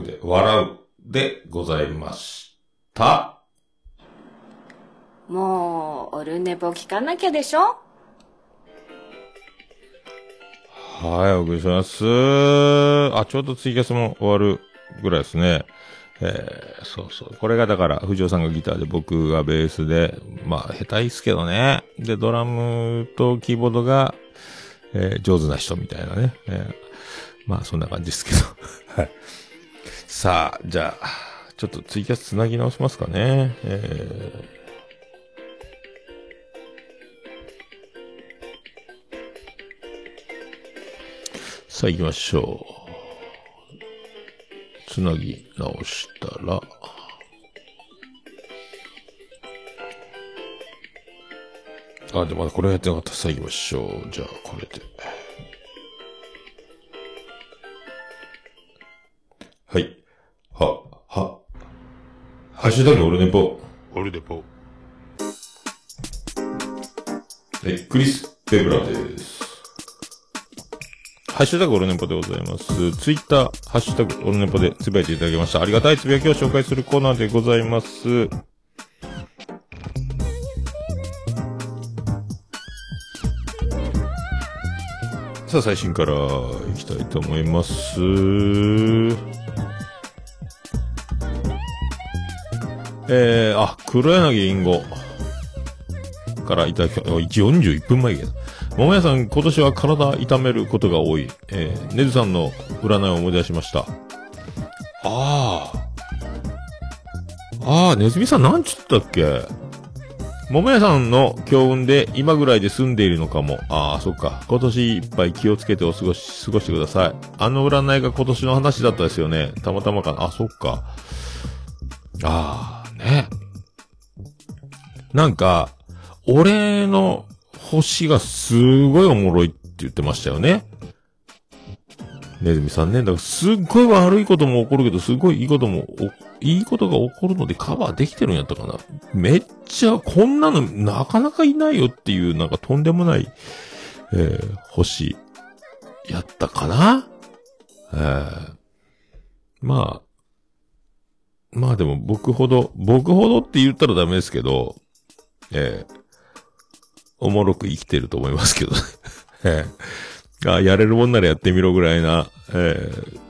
Speaker 1: で笑うでございまし
Speaker 2: た。
Speaker 1: もう、オルネポ聞かなきゃでしょ？
Speaker 2: はい、お送りします。あ、ちょうどツイキャスも終わるぐらいですね。えー、そうそう。これがだから、藤尾さんがギターで僕がベースで、まあ、下手いっすけどね。で、ドラムとキーボードが、えー上手な人みたいなね。えーまあ、そんな感じですけど。はい。さあ、じゃあ、ちょっとツイキャスつなぎ直しますかね。えーさあ行きましょう。つなぎ直したら、あ、で、まだこれやってなかった。さあ行きましょう。じゃあ、これで。はい。は、は。ハッシュタグオルネポ。オルネポ。はい、クリス・ペブラです。ハッシュタグオルネポでございます。ツイッター、ハッシュタグオルネポでつぶやいていただきました。ありがたいつぶやきを紹介するコーナーでございます。さあ、最新から行きたいと思います。えー、あ、黒柳りんごからいただき、あ41分前やけど。桃屋さん、今年は体痛めることが多い。えー、ねずさんの占いを思い出しました。ああ。ああ、ねずみさんなんちゅったっけ？桃屋さんの強運で今ぐらいで済んでいるのかも。ああ、そっか。今年いっぱい気をつけてお過ごし、過ごしてください。あの占いが今年の話だったですよね。たまたまかな。あ、そっか。ああ、ね。なんか、俺の星がすごいおもろいって言ってましたよね。ねずみさんね。だからすっごい悪いことも起こるけど、すっごいいいことも、いいことが起こるのでカバーできてるんやったかな。めっちゃ、こんなのなかなかいないよっていう、なんかとんでもない、えー、星、やったかなえー、まあ、まあでも僕ほど、僕ほどって言ったらダメですけど、えー、おもろく生きてると思いますけど、えー、あやれるもんならやってみろぐらいな、えー、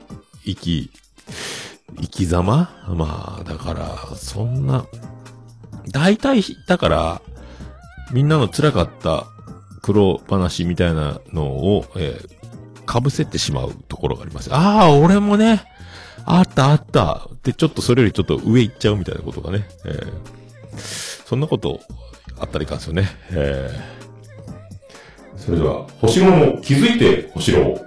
Speaker 2: 生き、生き様？まあ、だから、そんな、大体、だから、みんなの辛かった苦労話みたいなのを、えー、被せてしまうところがあります。ああ、俺もね、あったあった。で、ちょっとそれよりちょっと上行っちゃうみたいなことがね。えー、そんなことあったりかんですよね。えー、それでは、星野も気づいて星野を。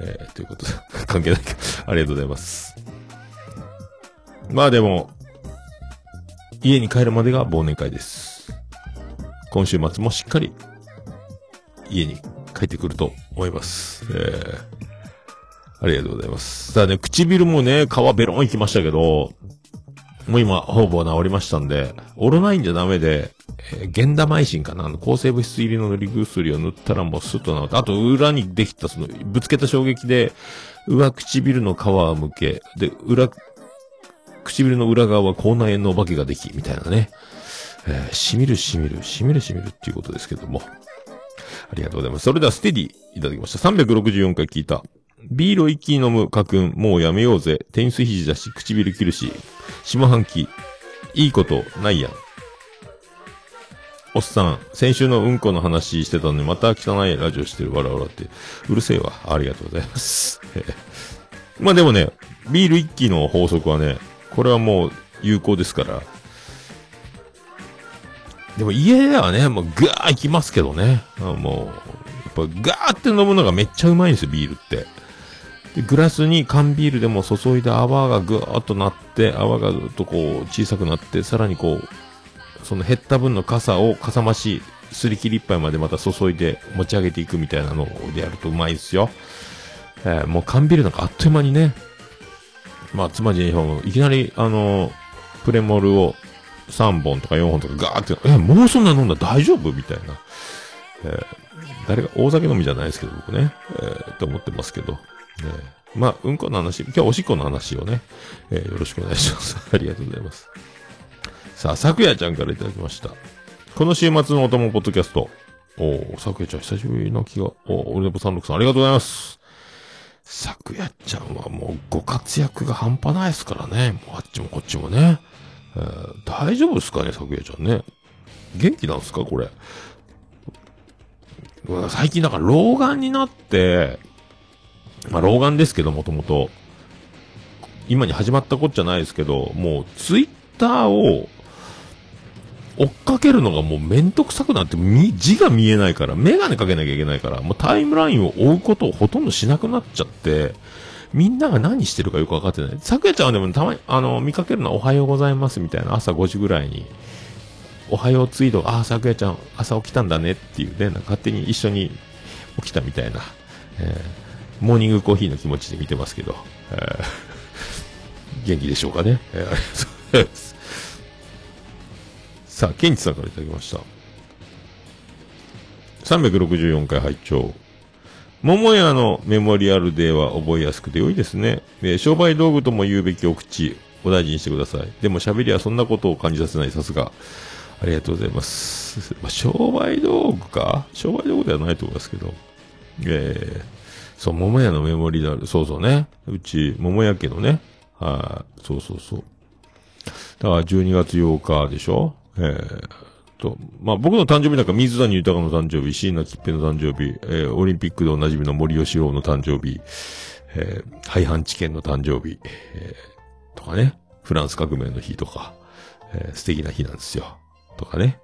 Speaker 2: えー、ということで、関係ないけど、ありがとうございます。まあでも、家に帰るまでが忘年会です。今週末もしっかり、家に帰ってくると思います。えー、ありがとうございます。さあね、唇もね、皮ベロンいきましたけど、もう今、ほぼ治りましたんで、オロナインじゃダメで、えー、ゲンダマイシンかな？あの、抗生物質入りの塗り薬を塗ったらもうスッと治って、あと裏にできたその、ぶつけた衝撃で、上唇の皮をむけ、で、裏、唇の裏側は口内炎のお化けができ、みたいなね。えー、しみるしみる、しみるしみるっていうことですけども。ありがとうございます。それではステディいただきました。364回聞いた。ビールを一気に飲む家君、もうやめようぜ。テニス肘だし、唇切るし。下半期、いいことないやん。おっさん、先週のうんこの話してたのに、また汚いラジオしてるわらわらって。うるせえわ。ありがとうございます。まあでもね、ビール一気の法則はね、これはもう有効ですから。でも家ではね、もうガーいきますけどね。もう、やっぱガーって飲むのがめっちゃうまいんですよ、ビールって。グラスに缶ビールでも注いで泡がぐーっとなって、泡がずっとこう小さくなって、さらにこう、その減った分の傘をかさ増し、すり切り一杯までまた注いで持ち上げていくみたいなのでやるとうまいですよ。えーもう缶ビールなんかあっという間にね、まあ、つまり、いきなり、あの、プレモルを3本とか4本とかガーって、え、もうそんな飲んだ大丈夫？みたいな。えー誰が大酒飲みじゃないですけど、僕ね。えー、と思ってますけど。えまあ、うんこの話、今日はおしっこの話をね、えーよろしくお願いします。ありがとうございます。さあ、昨夜ちゃんからいただきました。この週末のお供ポッドキャスト。おー、昨夜ちゃん久しぶりの気が、おー、オルネポ36さんありがとうございます。昨夜ちゃんはもうご活躍が半端ないですからね。もうあっちもこっちもね。えー大丈夫ですかね、昨夜ちゃんね。元気なんですかこれ。最近だから老眼になって、まあ老眼ですけど、もともと。今に始まったことじゃないですけど、もうツイッターを追っかけるのがもうめんどくさくなって、字が見えないから、メガネかけなきゃいけないから、もうタイムラインを追うことをほとんどしなくなっちゃって、みんなが何してるかよくわかってない。昨夜ちゃんはでもたまに、あの、見かけるのはおはようございますみたいな朝5時ぐらいに、おはようツイート、ああ、昨夜ちゃん朝起きたんだねっていうね、勝手に一緒に起きたみたいな、えーモーニングコーヒーの気持ちで見てますけど、えー元気でしょうかね。ありがとうございます。さあ、ケンチさんからいただきました。364回拝聴桃屋のメモリアルデーは覚えやすくて良いですね。えー商売道具とも言うべきお口、お大事にしてください。でも喋りはそんなことを感じさせない、さすが。ありがとうございます。まあ、商売道具か？商売道具ではないと思いますけど。えー、そう、桃屋のメモリアル、そうそうね。うち、桃屋家のね。はい、そうそうそう。だから12月8日でしょ？えー、と、まあ、僕の誕生日なんか水谷豊の誕生日、椎名桔平の誕生日、えー、オリンピックでおなじみの森喜朗の誕生日、えー、廃藩置県の誕生日、えー、とかね、フランス革命の日とか、えー、素敵な日なんですよ。とかね。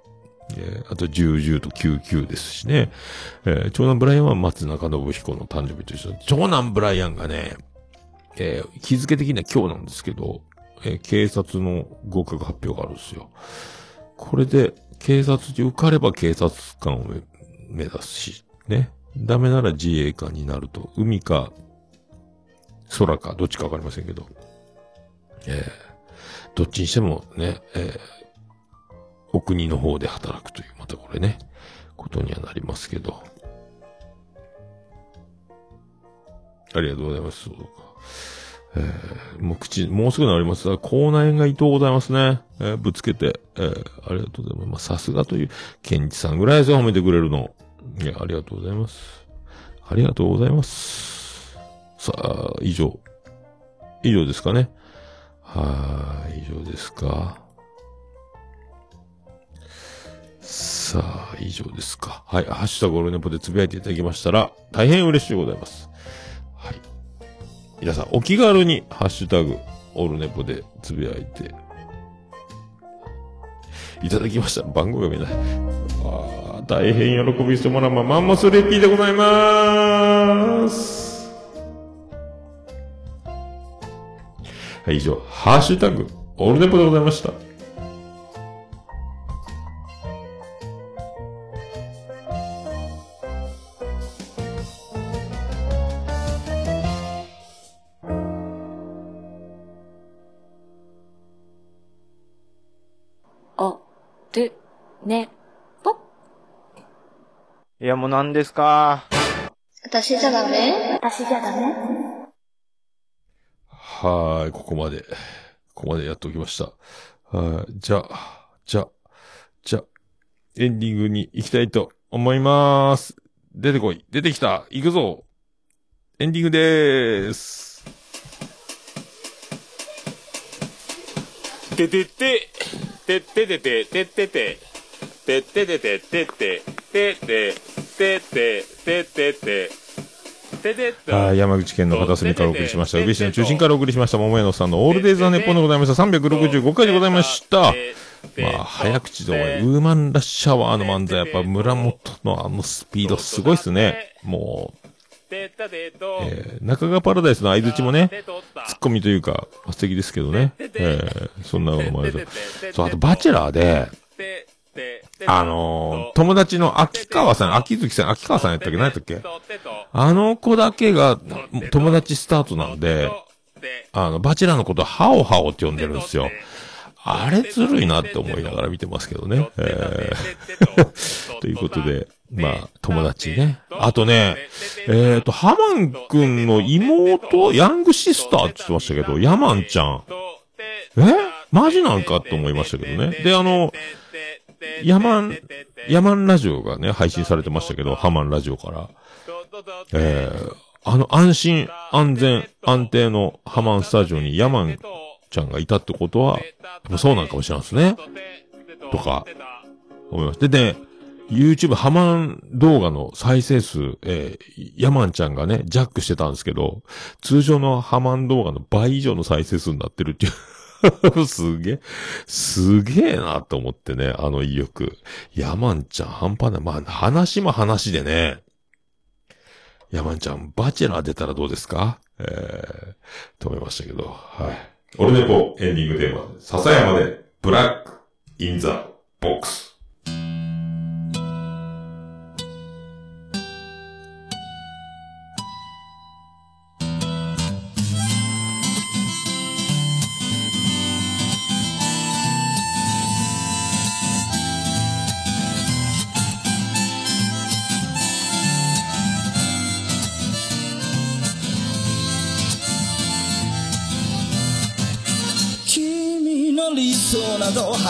Speaker 2: えー、あと、10、10と99ですしね。えー、長男ブライアンは松中信彦の誕生日と一緒長男ブライアンがね、えー日付的には今日なんですけど、えー警察の合格発表があるんですよ。これで、警察に受かれば警察官を目指すし、ね。ダメなら自衛官になると、海か、空か、どっちかわかりませんけど、えーどっちにしてもね、えーお国の方で働くという、またこれね、ことにはなりますけど。ありがとうございます。そうかえーもう口、もうすぐなります。口内炎が伊藤ございますね。えーぶつけて、えーありがとうございます。さすがという、ケンチさんぐらいですよ、褒めてくれるの。いや、ありがとうございます。ありがとうございます。さあ、以上。以上ですかね。はい、以上ですか。さあ、以上ですか。はい、ハッシュタグオルネポでつぶやいていただきましたら、大変嬉しいございます。はい。皆さん、お気軽に、ハッシュタグ、オルネポでつぶやいて、いただきました。番号が見えない。ああ、大変喜びしてもらうま、マンモスレッピーでございまーす。はい、以上、ハッシュタグ、オルネポでございました。
Speaker 4: もう何ですか？
Speaker 5: 私じゃダメ？
Speaker 1: 私じゃダメ？
Speaker 2: はーい、ここまで。ここまでやっておきました。はい、じゃあ、じゃあ、じゃあ、エンディングに行きたいと思います。出てこい。出てきた。行くぞ。エンディングでーす。
Speaker 3: ててて、てててて、ててて、てててて、てて、てて、てて、てて、てて、
Speaker 2: 山口県の片隅からお送りしました。宇部市の中心からお送りしました。桃屋のさんのオールデイズ・ザ・ネッポンでございました。365回でございました。まあ、早口で、ウーマンラッシャワーの漫才、やっぱ村本のあのスピードすごいっすね。もう、えー、中川パラダイスの相槌もね、ツッコミというか、素敵ですけどね。えー、そんなのもあると。そう、あと、バチェラーで、あのー友達の秋川さん、秋月さん、秋川さんやったっけ？何やったっけ？あの子だけが友達スタートなんで、あの、バチェラーのことはハオハオって呼んでるんですよ。あれずるいなって思いながら見てますけどね。えー、ということで、まあ、友達ね。あとね、えっ、と、ハマンくんの妹、ヤングシスターって言ってましたけど、ヤマンちゃん。え？マジなんかと思いましたけどね。で、あの、ヤマン、ヤマンラジオがね、配信されてましたけど、ハマンラジオから。えー、あの、安心、安全、安定のハマンスタジオにヤマンちゃんがいたってことは、やっぱそうなんかもしれないですね。とか、思います。でね、YouTube ハマン動画の再生数、えー、ヤマンちゃんがね、ジャックしてたんですけど、通常のハマン動画の倍以上の再生数になってるっていう。すげえ、すげえなと思ってね、あの意欲。山んちゃん半端ない。まあ、話も話でね。山んちゃん、バチェラー出たらどうですか？えー、止めましたけど、はい。オルネポエンディングテーマ、笹山で、ブラック、インザ、ボックス。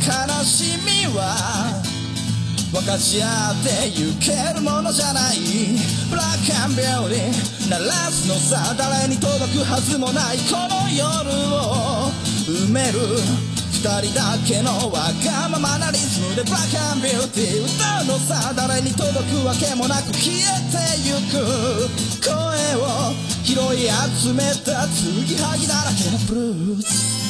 Speaker 6: 悲しみは分かち合ってゆけるものじゃない。ブラックアンビューティー鳴らすのさ誰に届くはずもないこの夜を埋める二人だけのわがままなリズムで。ブラックアンビューティー歌うのさ誰に届くわけもなく消えてゆく。声を拾い集めた継ぎはぎだらけのブルース。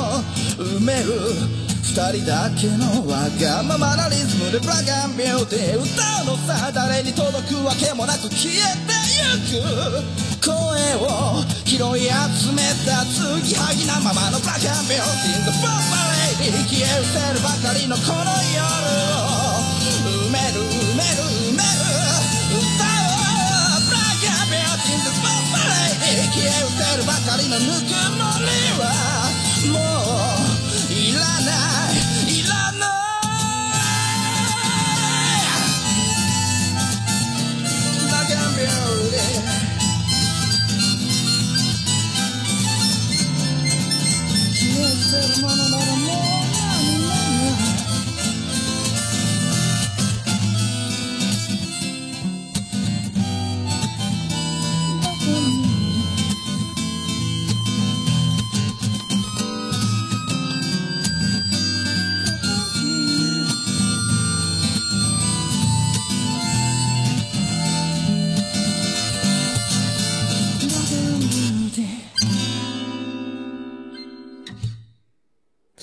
Speaker 6: 埋める二人だけのわがままなリズムでブラガンビューティー歌うのさ誰に届くわけもなく消えてゆく。声を拾い集めた継ぎはぎなままのブラガンビューティーのボンバレイディ消え失せるばかりのこの夜を埋める埋める埋める歌をブラガンビュー。ティーのボンバレイディ消え失せるばかりのぬくもりは。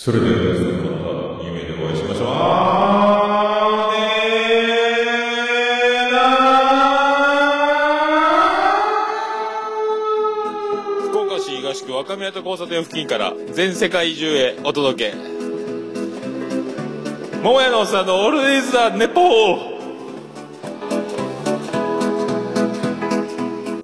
Speaker 2: それでは皆さん、また夢でお会いしましょう。あーねー。な
Speaker 3: 福岡市東区若宮と交差点付近から全世界中へお届け。桃屋のおっさんのオールディーズ・ザ・ネポー。